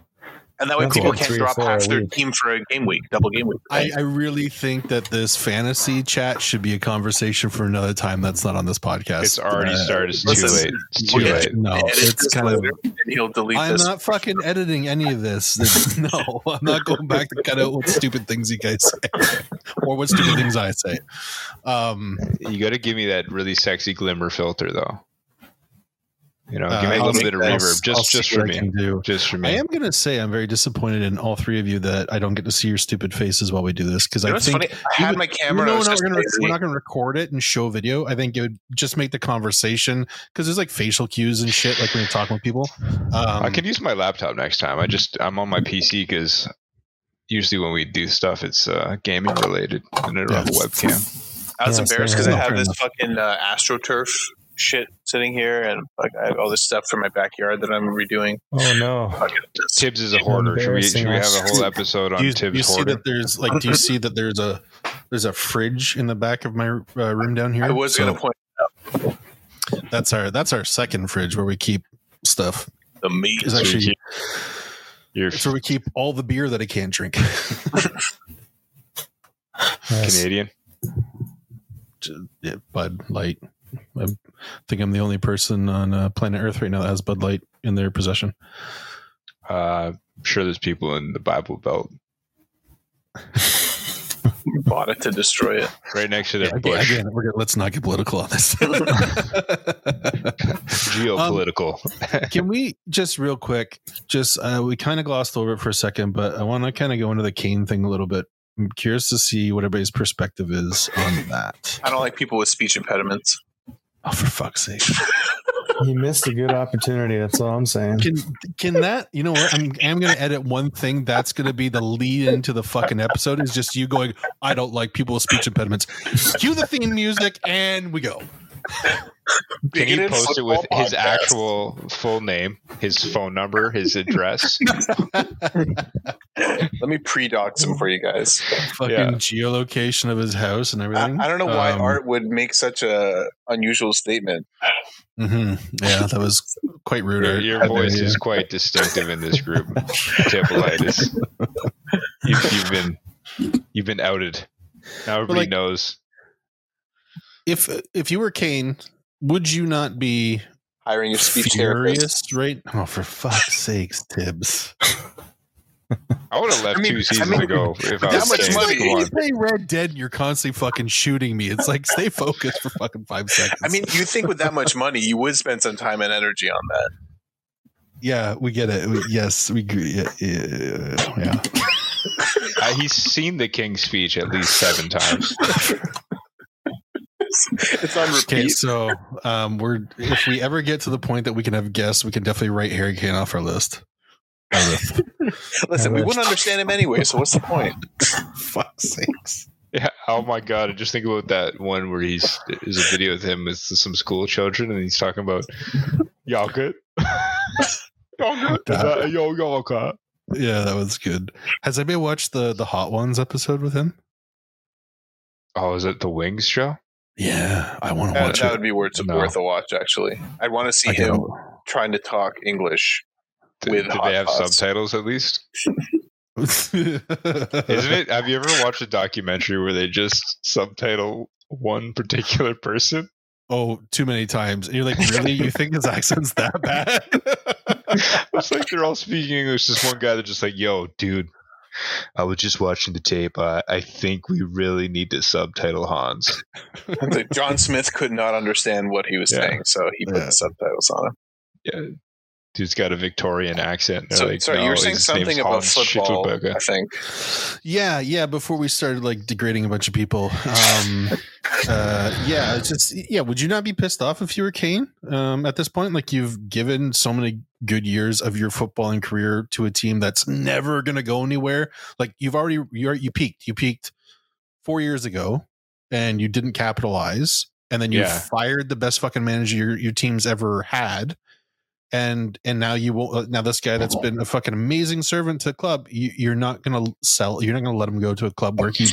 And that way that's people like can't drop four half their week. team for a game week, double game week. I, Right? I really think that this fantasy chat should be a conversation for another time that's not on this podcast. It's already Uh, started. It's too listen, late. It's too okay. late. No, it's kind of. and he'll delete I'm this. not fucking editing any of this. This- No, I'm not going back to cut out what stupid things you guys say or what stupid things I say. Um, You got to give me that really sexy glimmer filter, though. You know, give me uh, a I'll little bit of that- I'll, reverb, I'll, just I'll just for me, do. just for me. I am going to say I'm very disappointed in all three of you that I don't get to see your stupid faces while we do this because I think funny? I had my camera. though I we're not, gonna, we're not going to record it and show video, I think it would just make the conversation because there's like facial cues and shit like when you're talking with people. Um, I can use my laptop next time. I just I'm on my PC because usually when we do stuff, it's uh, gaming related, and I don't have a webcam. I was Yeah, embarrassed because I have this enough. fucking uh, AstroTurf shit sitting here, and like I have all this stuff for my backyard that I'm redoing. Oh no! Tibbs is a hoarder. Should we, should we have a whole episode on do you, Tibbs you see hoarder? that there's like do you see that there's a there's a fridge in the back of my uh, room down here? I was So going to point Out. that's our that's our second fridge where we keep stuff. the meat. Is actually You're it's where we keep all the beer that I can't drink. Canadian. yeah, Bud Light. I think I'm the only person on uh, planet Earth right now that has Bud Light in their possession. Uh, I'm sure there's people in the Bible Belt bought it to destroy it. right next to Yeah, their again, bush. again, we're gonna, let's not get political on this. Geopolitical. Can we just real quick, just uh, we kind of glossed over it for a second, but I want to kind of go into the cane thing a little bit. I'm curious to see what everybody's perspective is on that. I don't like people with speech impediments. Oh, for fuck's sake! He missed a good opportunity. That's all I'm saying. Can can that? You know what? I'm I'm going to edit one thing. That's going to be the lead into the fucking episode. Is just you going. I don't like people with speech impediments. Cue the theme music, and we go. Can you post it with football his podcast. actual full name, his phone number, his address? Let me pre-dox him for you guys. Fucking Yeah. geolocation of his house and everything. I don't know why Um, Art would make such a unusual statement. hmm Yeah, that was quite rude. Your, your voice is quite distinctive in this group. Tipolitis. You've, you've been you've been outed. Now everybody like- knows. If if you were Kane, would you not be Hiring a speech therapist. Right? Oh, for fuck's sakes, Tibbs! I would have left I mean- two I seasons mean, ago if I that was much Kane. money- Come. You play Red Dead, and you're constantly fucking shooting me. It's like stay focused for fucking five seconds. I mean, you think with that much money, you would spend some time and energy on that. yeah, we get it. We, yes, we agree. Yeah, yeah, yeah. Uh, he's seen the King's speech at least seven times. It's on Okay, so um, we're if we ever get to the point that we can have guests, we can definitely write Harry Kane off our list. Our list. Listen, we Yeah, wouldn't understand him anyway, so what's the point? Fuck's sakes. Yeah. Oh my god! I just think about that one where he's there's a video with him with some school children, and he's talking about y'all good, y'all good, yo y'all okay? Yeah, that was good. Has anybody watched the the Hot Ones episode with him? Oh, is it the Wings show? Yeah, I want to watch that it. would be worth, No. worth a watch, actually. I'd want to see I him don't- trying to talk English. Did, With did hot they have pots. subtitles at least? Isn't Isn't it? Have you ever watched a documentary where they just subtitle one particular person? Oh, too many times. And you're like, really? You think his accent's that bad? It's like they're all speaking English. This one guy, they're just like, "Yo, dude, I was just watching the tape. I, I think we really need to subtitle Hans." John Smith could not understand what he was Yeah. saying, so he put Yeah. the subtitles on him. Yeah, dude's got a Victorian accent. So, like, sorry, "No, you were saying something about Hans football, I think. yeah, yeah. Before we started like degrading a bunch of people, um, uh, yeah, it's just yeah. Would you not be pissed off if you were Kane um, at this point? Like you've given so many good years of your footballing career to a team that's never going to go anywhere. Like you've already you you peaked. You peaked four years ago, and you didn't capitalize. And then you Yeah. fired the best fucking manager your, your team's ever had. And and now you will uh, now this guy that's been a fucking amazing servant to the club. You, you're not gonna sell. You're not gonna let him go to a club where he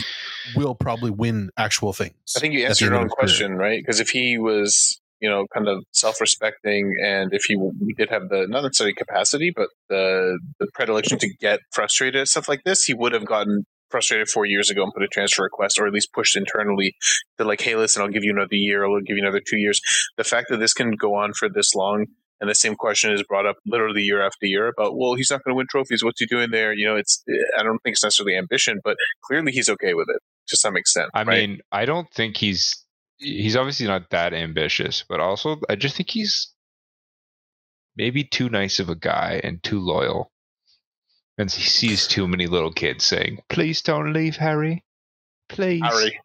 will probably win actual things. I think you answered your own his career. question, right? Because if he was, you know, kind of self-respecting, and if he we did have the not necessarily capacity, but the the predilection to get frustrated at stuff like this, he would have gotten frustrated four years ago and put a transfer request, or at least pushed internally to like, hey, listen, I'll give you another year, I'll give you another two years. The fact that this can go on for this long. And the same question is brought up literally year after year about, well, he's not going to win trophies. What's he doing there? You know, it's, I don't think it's necessarily ambition, but clearly he's okay with it to some extent. I right? mean, I don't think he's he's obviously not that ambitious, but also I just think he's maybe too nice of a guy and too loyal. And he sees too many little kids saying, "Please don't leave, Harry. Please, Harry.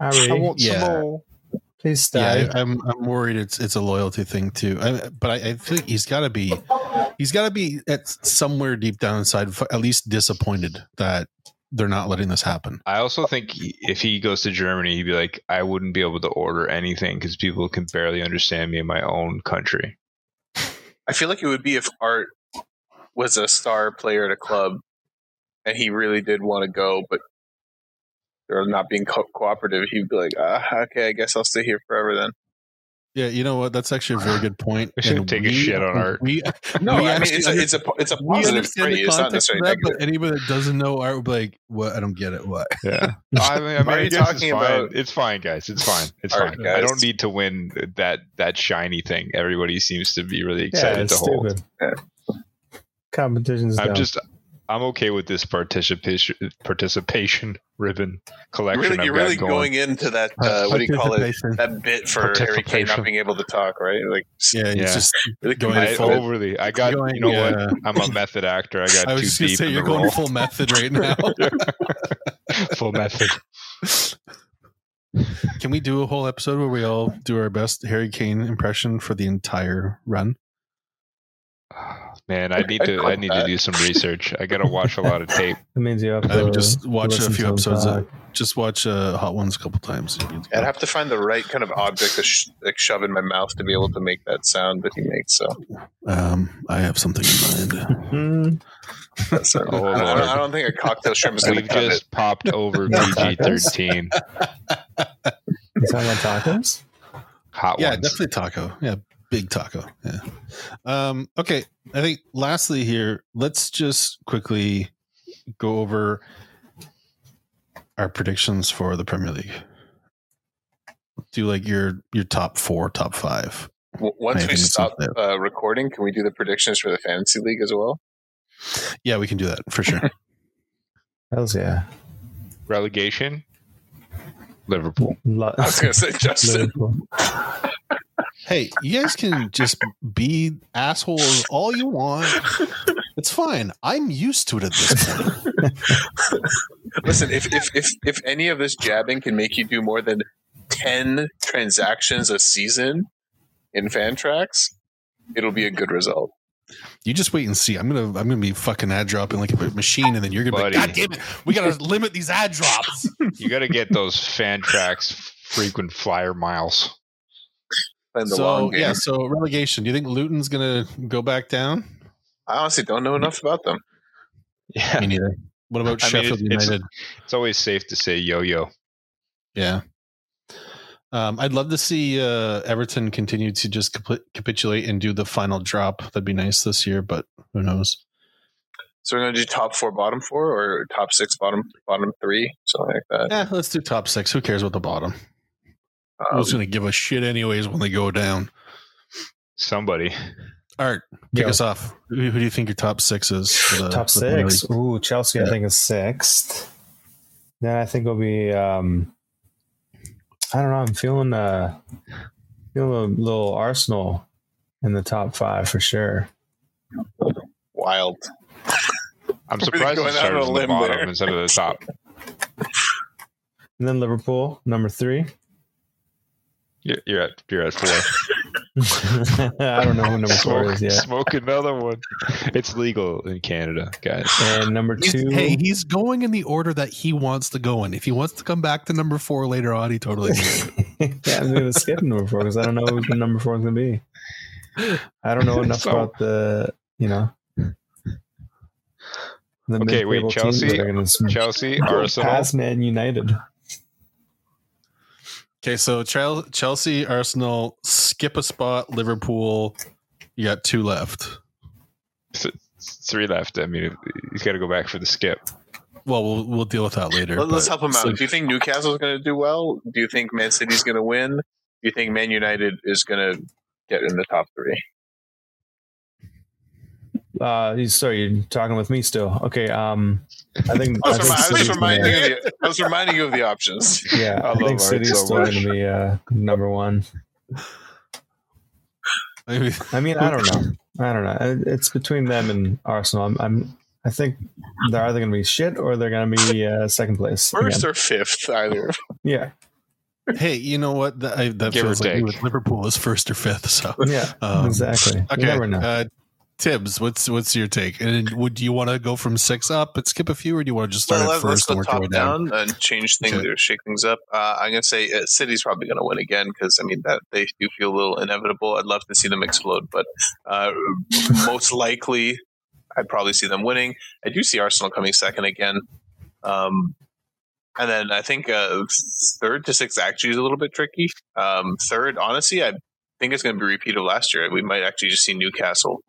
Harry, I want Yeah. some more." Please stay. Yeah, I, I'm I'm worried it's it's a loyalty thing too. I, but I, I think he's got to be he's got to be at somewhere deep down inside, at least disappointed that they're not letting this happen. I also think if he goes to Germany, he'd be like, "I wouldn't be able to order anything because people can barely understand me in my own country." I feel like it would be if Art was a star player at a club and he really did want to go, but they're not being co- cooperative. He'd be like, ah, okay, I guess I'll stay here forever then. Yeah, you know what? That's actually a very good point. We should And take a shit on Art. We, No, we I mean, actually it's a, it's a, it's a we positive understand phrase. the It's not context necessarily that, negative. but anybody that doesn't know art would be like, "What? I don't get it. What?" Yeah, I mean, I mean Why are you talking it's fine. about- It's fine, guys. It's fine. It's All fine. right, I don't need to win that that shiny thing. Everybody seems to be really yeah, excited it's to hold. stupid. Yeah. Competition's I'm down. just I'm okay with this participation participation ribbon collection. Really, I've you're really going. going into that, uh, what do you call it? That bit for Harry Kane not being able to talk, right? Like, Yeah, it's Yeah. just really Going I, full- overly. I got. going, you know yeah. what? I'm a method actor. I got I was too just gonna deep say in you're the going role. full method right now. full method. Can we do a whole episode where we all do our best Harry Kane impression for the entire run? Man, I need to. I need to do some research. I got to watch a lot of tape. It means you have I to would just watch a few episodes of- Just watch uh, Hot Ones a couple times. I'd have to find the right kind of object to sh- like shove in my mouth to be able to make that sound that he makes. So Um, I have something in mind. That's, Oh, I, don't, I don't think a cocktail shrimp is going to We've cut just it. popped over Yeah, PG thirteen. You talking about tacos? hot yeah, ones. definitely taco. Yeah, big taco. Yeah. Um, okay, I think lastly here, let's just quickly go over our predictions for the Premier League. Do like your your top four, top five. W- Once we think stop up uh, recording, can we do the predictions for the fantasy league as well? Yeah, we can do that for sure. Hells yeah. Relegation. Liverpool. Lo- I was going to say Justin. Liverpool. hey, you guys can just be assholes all you want. It's fine. I'm used to it at this point. Listen, if, if if if any of this jabbing can make you do more than ten transactions a season in Fantrax, it'll be a good result. You just wait and see. I'm gonna I'm gonna be fucking ad dropping like a machine, and then you're gonna Buddy. be like, God damn it, we gotta limit these ad drops. You got to get those Fantrax frequent flyer miles. Playing the so long game. yeah, so relegation. Do you think Luton's gonna go back down? I honestly don't know enough about them. Yeah, Me neither. What about I mean, Sheffield it's- United? it's always safe to say yo-yo. Yeah. Um, I'd love to see uh, Everton continue to just capi- capitulate and do the final drop. That'd be nice this year, but who knows? So we're going to do top four, bottom four, or top six, bottom bottom three, something like that. Yeah, let's do top six. Who cares about the bottom? Um, Who's going to give a shit anyways when they go down? Somebody. Art, kick Yo. us off. Who, who do you think your top six is? For the, Top for the six. Ooh, Chelsea, Yeah. I think, is sixth. Then I think it'll be. Um, I don't know. I'm feeling uh, feeling a little Arsenal in the top five for sure. wild. I'm Really surprised going it out on started a at the bottom there. instead of the top. And then Liverpool, number three. You're, you're at you're at four. I don't know who number four is yet. smoke another one. It's legal in Canada, guys. And number He's- two. hey, he's going in the order that he wants to go in. If he wants to come back to number four later on, he totally can. yeah, I'm going to skip number four because I don't know who the number four is going to be. I don't know enough So- about the, you know. The Okay, wait, mid-table teams Chelsea- that are gonna sm- Chelsea, go Arsenal. past Man United. Okay, so Chelsea, Arsenal, skip a spot, Liverpool. You got two left. Three left. I mean, he's got to go back for the skip. Well, we'll we'll deal with that later. Let, us help him out. so- do you think Newcastle's going to do well? Do you think Man City's going to win? Do you think Man United is going to get in the top three? Uh, you- sorry, you're talking with me still. Okay. Um, I think. I was, I think remi- I was reminding you. Of the, I was reminding you of the options. Yeah, I I, think Art City's so still going to be uh, number one. Maybe- I mean, I don't know. I don't know. It's between them and Arsenal. I'm. I'm I think they're either going to be shit or they're going to be uh, second place. First again. or fifth, either. yeah, hey, you know what? That, I, that Give feels like me with Liverpool is first or fifth. So yeah, Um, exactly. You okay, never know. uh, Tibbs, what's what's your take? And would you want to go from six up and skip a few, or do you want to just start Well, at first and go work your way top down? down and change things Okay. or shake things up. Uh, I'm going to say uh, City's probably going to win again because I mean that they do feel a little inevitable. I'd love to see them explode, but uh, most likely, I'd probably see them winning. I do see Arsenal coming second again. Um, and then I think uh, third to sixth actually is a little bit tricky. Um, third, honestly, I think it's going to be a repeat of last year. We might actually just see Newcastle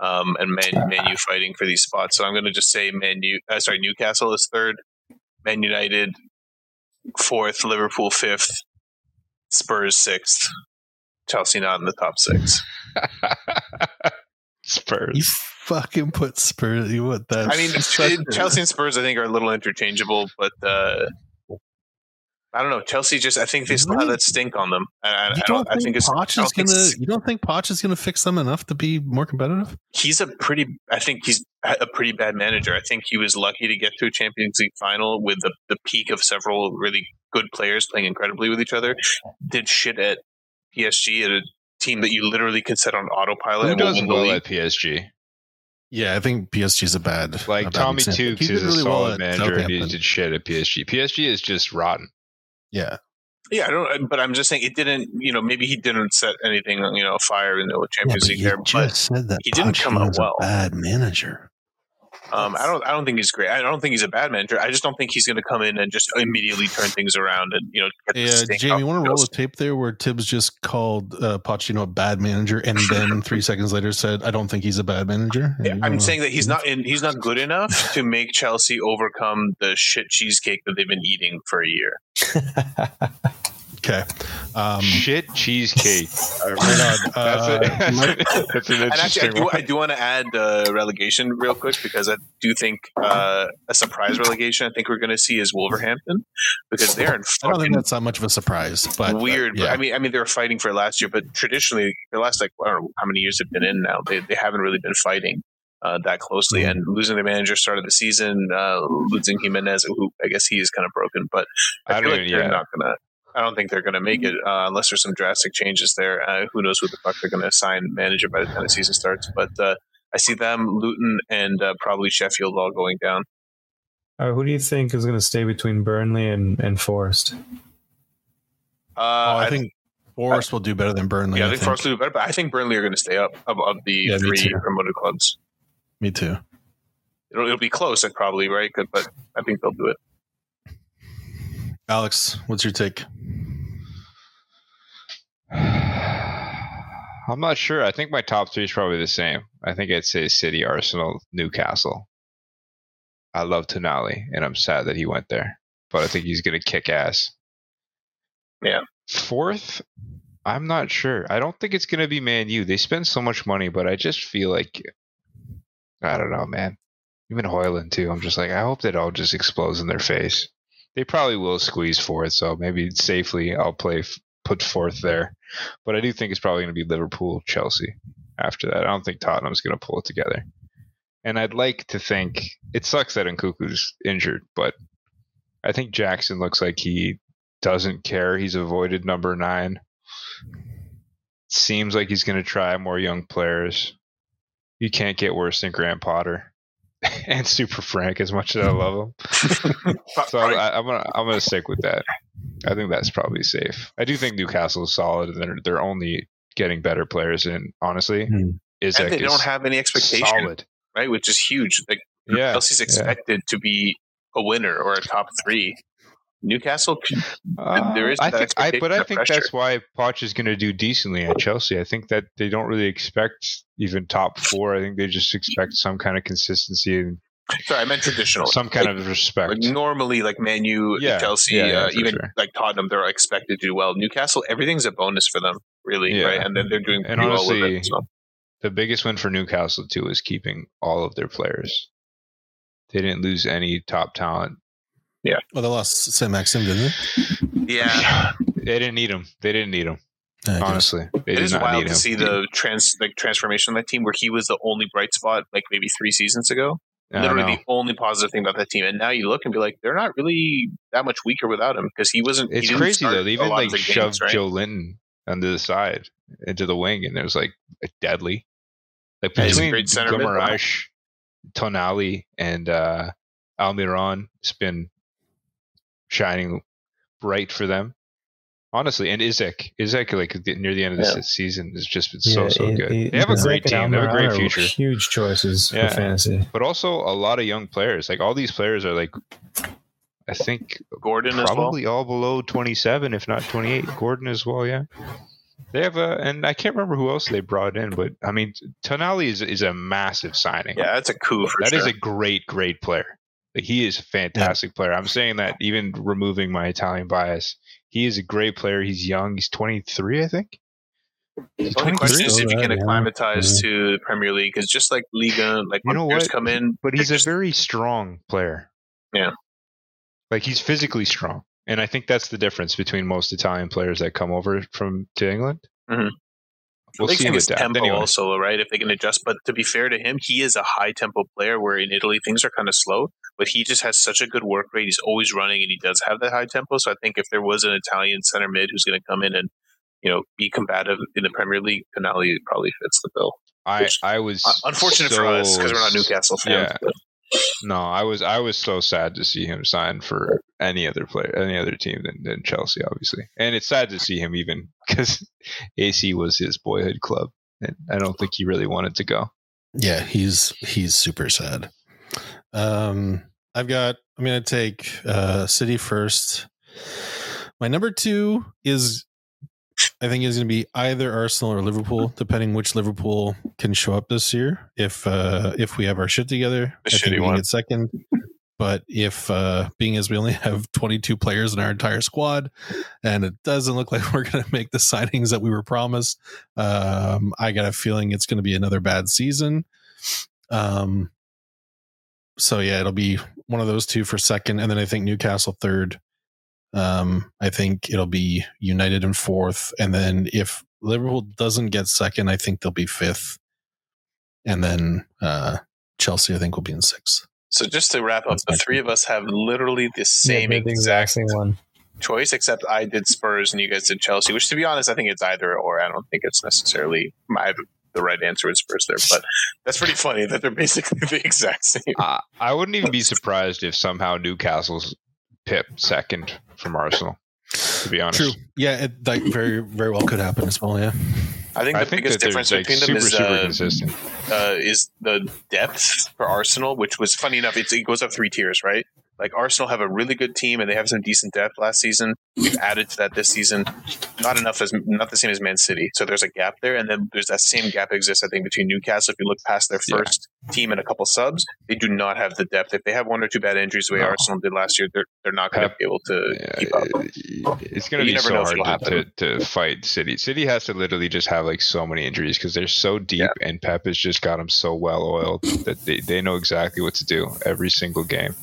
um, and Man, Man U fighting for these spots. So I'm going to just say Man U. Uh, sorry, Newcastle is third, Man United fourth, Liverpool fifth, Spurs sixth, Chelsea not in the top six. Spurs. You fucking put Spurs. You what that? I mean, Chelsea and Spurs I think are a little interchangeable, but uh, I don't know. Chelsea just I think they still have that stink on them. I, You I don't, don't. I think think it's. Poch don't is gonna? s- You don't think Poch is gonna fix them enough to be more competitive? he's a pretty i think he's a pretty bad manager i think he was lucky to get to a champions league final with the, the peak of several really good players playing incredibly with each other did shit at psg at a team that you literally can set on autopilot Who and does well league. at PSG? Yeah, I think PSG is a bad. Like a bad Tommy example. Tukes is a really solid at manager, and he did shit at PSG. PSG is just rotten. Yeah, yeah i don't but i'm just saying it didn't you know maybe he didn't set anything you know fire in the yeah champions but league there but said that he didn't come out well. Bad manager. Um, I don't. I don't think he's great. I don't think he's a bad manager. I just don't think he's going to come in and just immediately turn things around and you know. Get Yeah, Jamie, you want to roll Bills. a tape there where Tibbs just called uh, Pochettino a bad manager, and then three seconds later said, "I don't think he's a bad manager." Yeah, I'm wanna- saying that he's not in. He's not good enough to make Chelsea overcome the shit cheesecake that they've been eating for a year. Okay. Um, Shit cheesecake. right on. That's, Uh, a, that's an And actually, I interesting do, one. I do want to add uh, relegation real quick because I do think uh, a surprise relegation. I think we're going to see is Wolverhampton because they're in I don't think that's that much of a surprise, but uh, weird. yeah. I mean, I mean, they were fighting for it last year, but traditionally, the last like I don't know how many years they've been in now. They they haven't really been fighting uh, that closely, Mhm. and losing their manager start of the season, uh, losing Jimenez, who I guess he is kind of broken, but I, I feel don't like even- they're yeah. not gonna. I don't think they're going to make it uh, unless there's some drastic changes there. Uh, who knows who the fuck they're going to assign manager by the time the season starts? But uh, I see them, Luton, and uh, probably Sheffield all going down. Uh, who do you think is going to stay between Burnley and, and Forest? Uh, Oh, I think Forest will do better than Burnley. yeah, I I think think. Forest will do better, but I think Burnley are going to stay up above the Yeah, three too. promoted clubs. Me too. It'll, it'll be close, like, probably right, but I think they'll do it. Alex, what's your take? I'm not sure. I think my top three is probably the same. I think I'd say City, Arsenal, Newcastle. I love Tonali, and I'm sad that he went there, but I think he's going to kick ass. Yeah. Fourth, I'm not sure. I don't think it's going to be Man U. They spend so much money, but I just feel like I don't know, man. Even Højlund too. I'm just like, I hope that all just explodes in their face. They probably will squeeze fourth, so maybe safely I'll play put fourth there. But I do think it's probably going to be Liverpool, Chelsea after that. I don't think Tottenham's going to pull it together. And I'd like to think it sucks that Nkunku's injured, but I think Jackson looks like he doesn't care. He's avoided number nine. Seems like he's going to try more young players. You can't get worse than Graham Potter and Super Frank as much as I love him. So Right. I, I'm gonna I'm gonna stick with that. I think that's probably safe. I do think Newcastle is solid, and they're they're only getting better players. And honestly. Hmm. Isak and they don't have any expectation, solid. right? Which is huge. Like Yeah, Chelsea's yeah. expected to be a winner or a top three. Newcastle, Uh, there is I think, I, but I think pressure. that's why Poch is going to do decently at Chelsea. I think that they don't really expect even top four. I think they just expect some kind of consistency and sorry, I meant traditional. some kind of respect. Like normally, like Man U, Yeah, Chelsea, yeah, yeah, uh, even sure. like Tottenham, they're expected to do well. Newcastle, everything's a bonus for them, really, right? And then they're doing And pretty well with honestly, it. So. the biggest win for Newcastle too is keeping all of their players. They didn't lose any top talent. Well, they lost Saint-Maximin, didn't they? Yeah, They didn't need him. They didn't need him. Yeah, I guess. Honestly, they it didn't wild need to him. see the trans like transformation of that team, where he was the only bright spot, like maybe three seasons ago. I Literally the only positive thing about that team, and now you look and be like, they're not really that much weaker without him because he wasn't. he It's didn't crazy though. They even like of the shoved games, right? Joe Linton under the side into the wing, and it was like deadly. Like Yeah, he's a between great center mid, though. Tonali, and uh, Almiron, it's been shining bright for them. Honestly, and Isak, Isak, like the- near the end of the Yeah. season, has just been so so it- good. it- they have a great team. They have a great future. Huge choices Yeah. for fantasy. but also a lot of young players. Like all these players are like, I think Gordon as well. probably all below 27, if not 28. Gordon as well, yeah. They have a, and I can't remember who else they brought in, but I mean, Tonali is is a massive signing. Yeah, that's a coup for That sure. is a great, great player. Like, he is a fantastic player. I'm saying that even removing my Italian bias, he is a great player. He's young. He's 23, I think. The only question is Still if you can that, yeah. acclimatize to the Premier League, because just like Liga, like You when know players what? come in, But he's they're a very strong player. Yeah. Like he's physically strong. And I think that's the difference between most Italian players that come over from to England. Mhm. We'll they see can him his adapt. tempo Anyway, also, right? If they can adjust. But to be fair to him, he is a high tempo player. Where in Italy things are kind of slow, but he just has such a good work rate. He's always running, and he does have that high tempo. So I think if there was an Italian center mid who's going to come in and you know be combative in the Premier League, Tonali probably fits the bill. I, which- I was unfortunate for us because we're not Newcastle fans. Yeah. but- No, I was I was so sad to see him sign for any other player, any other team than, than Chelsea, obviously. And it's sad to see him even because AC was his boyhood club, and I don't think he really wanted to go. Yeah, he's he's super sad. Um, I've got. I'm going to take uh, City first. My number two is, I think, it's going to be either Arsenal or Liverpool, depending which Liverpool can show up this year. If uh, if we have our shit together, The I think we can one. get second. But if uh, being as we only have 22 players in our entire squad, and it doesn't look like we're going to make the signings that we were promised, um, I got a feeling it's going to be another bad season. Um, so yeah, it'll be one of those two for second, and then I think Newcastle third. Um, I think it'll be United in fourth, and then if Liverpool doesn't get second, I think they'll be fifth, and then uh, Chelsea, I think, will be in sixth. So just to wrap up, That's the my three of us have literally the same they're the exact exact same one. choice, except I did Spurs and you guys did Chelsea. Which, to be honest, I think it's either or. I don't think it's necessarily my the right answer is Spurs there, but that's pretty funny that they're basically the exact same. I, I wouldn't even be surprised if somehow Newcastle's Pip second from Arsenal. To be honest, True. Yeah, it like very very well could happen as well. Yeah. I think the I think biggest difference like between them super is super uh, consistent. uh, is the depth for Arsenal, which was funny enough. It's, it goes up three tiers, right? Like Arsenal have a really good team and they have some decent depth last season. We've added to that this season. Not enough as not the same as Man City. So there's a gap there, and then there's that same gap exists. I think between Newcastle. If you look past their Yeah. first team and a couple subs, they do not have the depth. If they have one or two bad injuries, the way No. Arsenal did last year, they're they're not going to be able to Yeah, keep up. it's going to You be never so know if hard to, to, to fight City. City has to literally just have like so many injuries because they're so deep, and Pep has just got them so well oiled that they, they know exactly what to do every single game,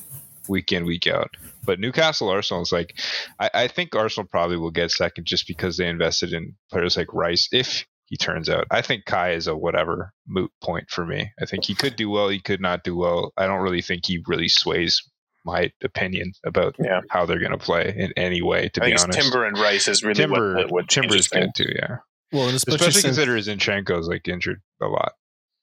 week in week out. But Newcastle Arsenal is like, I, I think Arsenal probably will get second just because they invested in players like Rice. If he turns out, I think Kai is a whatever moot point for me. I think he could do well, he could not do well. I don't really think he really sways my opinion about Yeah. how they're going to play in any way. To I be think honest, Timber and Rice is really Timber, what, what Timber is good things. too. Yeah, Well, and especially, especially since, consider Zinchenko's like injured a lot.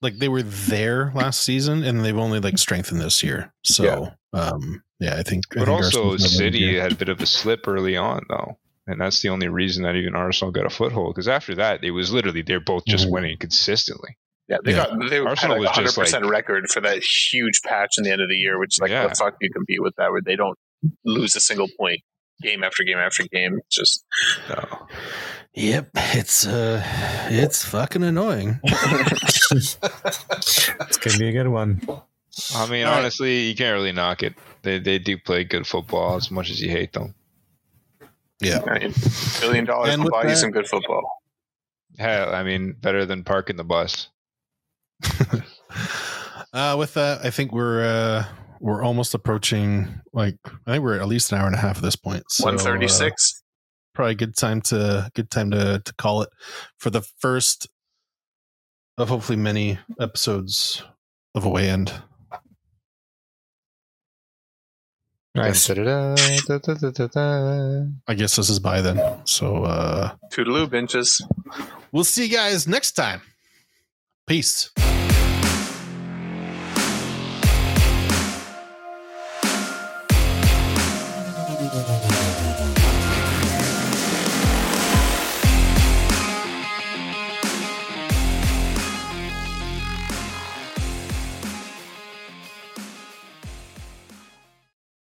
like they were there last season and they've only like strengthened this year. So um yeah, I think I But think also, City year. had a bit of a slip early on, though, and that's the only reason that even Arsenal got a foothold. Because after that, it was literally they're both just Mhm. winning consistently. Yeah, they Yeah. got they Arsenal had was a hundred just percent like- record for that huge patch in the end of the year, which is like Yeah. the fuck you compete with that where they don't lose a single point game after game after game. It's just No. Yep, it's uh it's fucking annoying. It's gonna be a good one. I mean, All right. honestly, you can't really knock it. They they do play good football as much as you hate them. Yeah. I billion dollars And will with buy you some good football. Hell, I mean, better than parking the bus. uh with that, I think we're uh we're almost approaching like I think we're at least an hour and a half at this point. So, One thirty uh, probably a good time to good time to to call it for the first of hopefully many episodes of Away End. Nice. Da-da-da-da-da-da-da. I guess this is by then. So uh Toodaloo benches. we'll see you guys next time. Peace.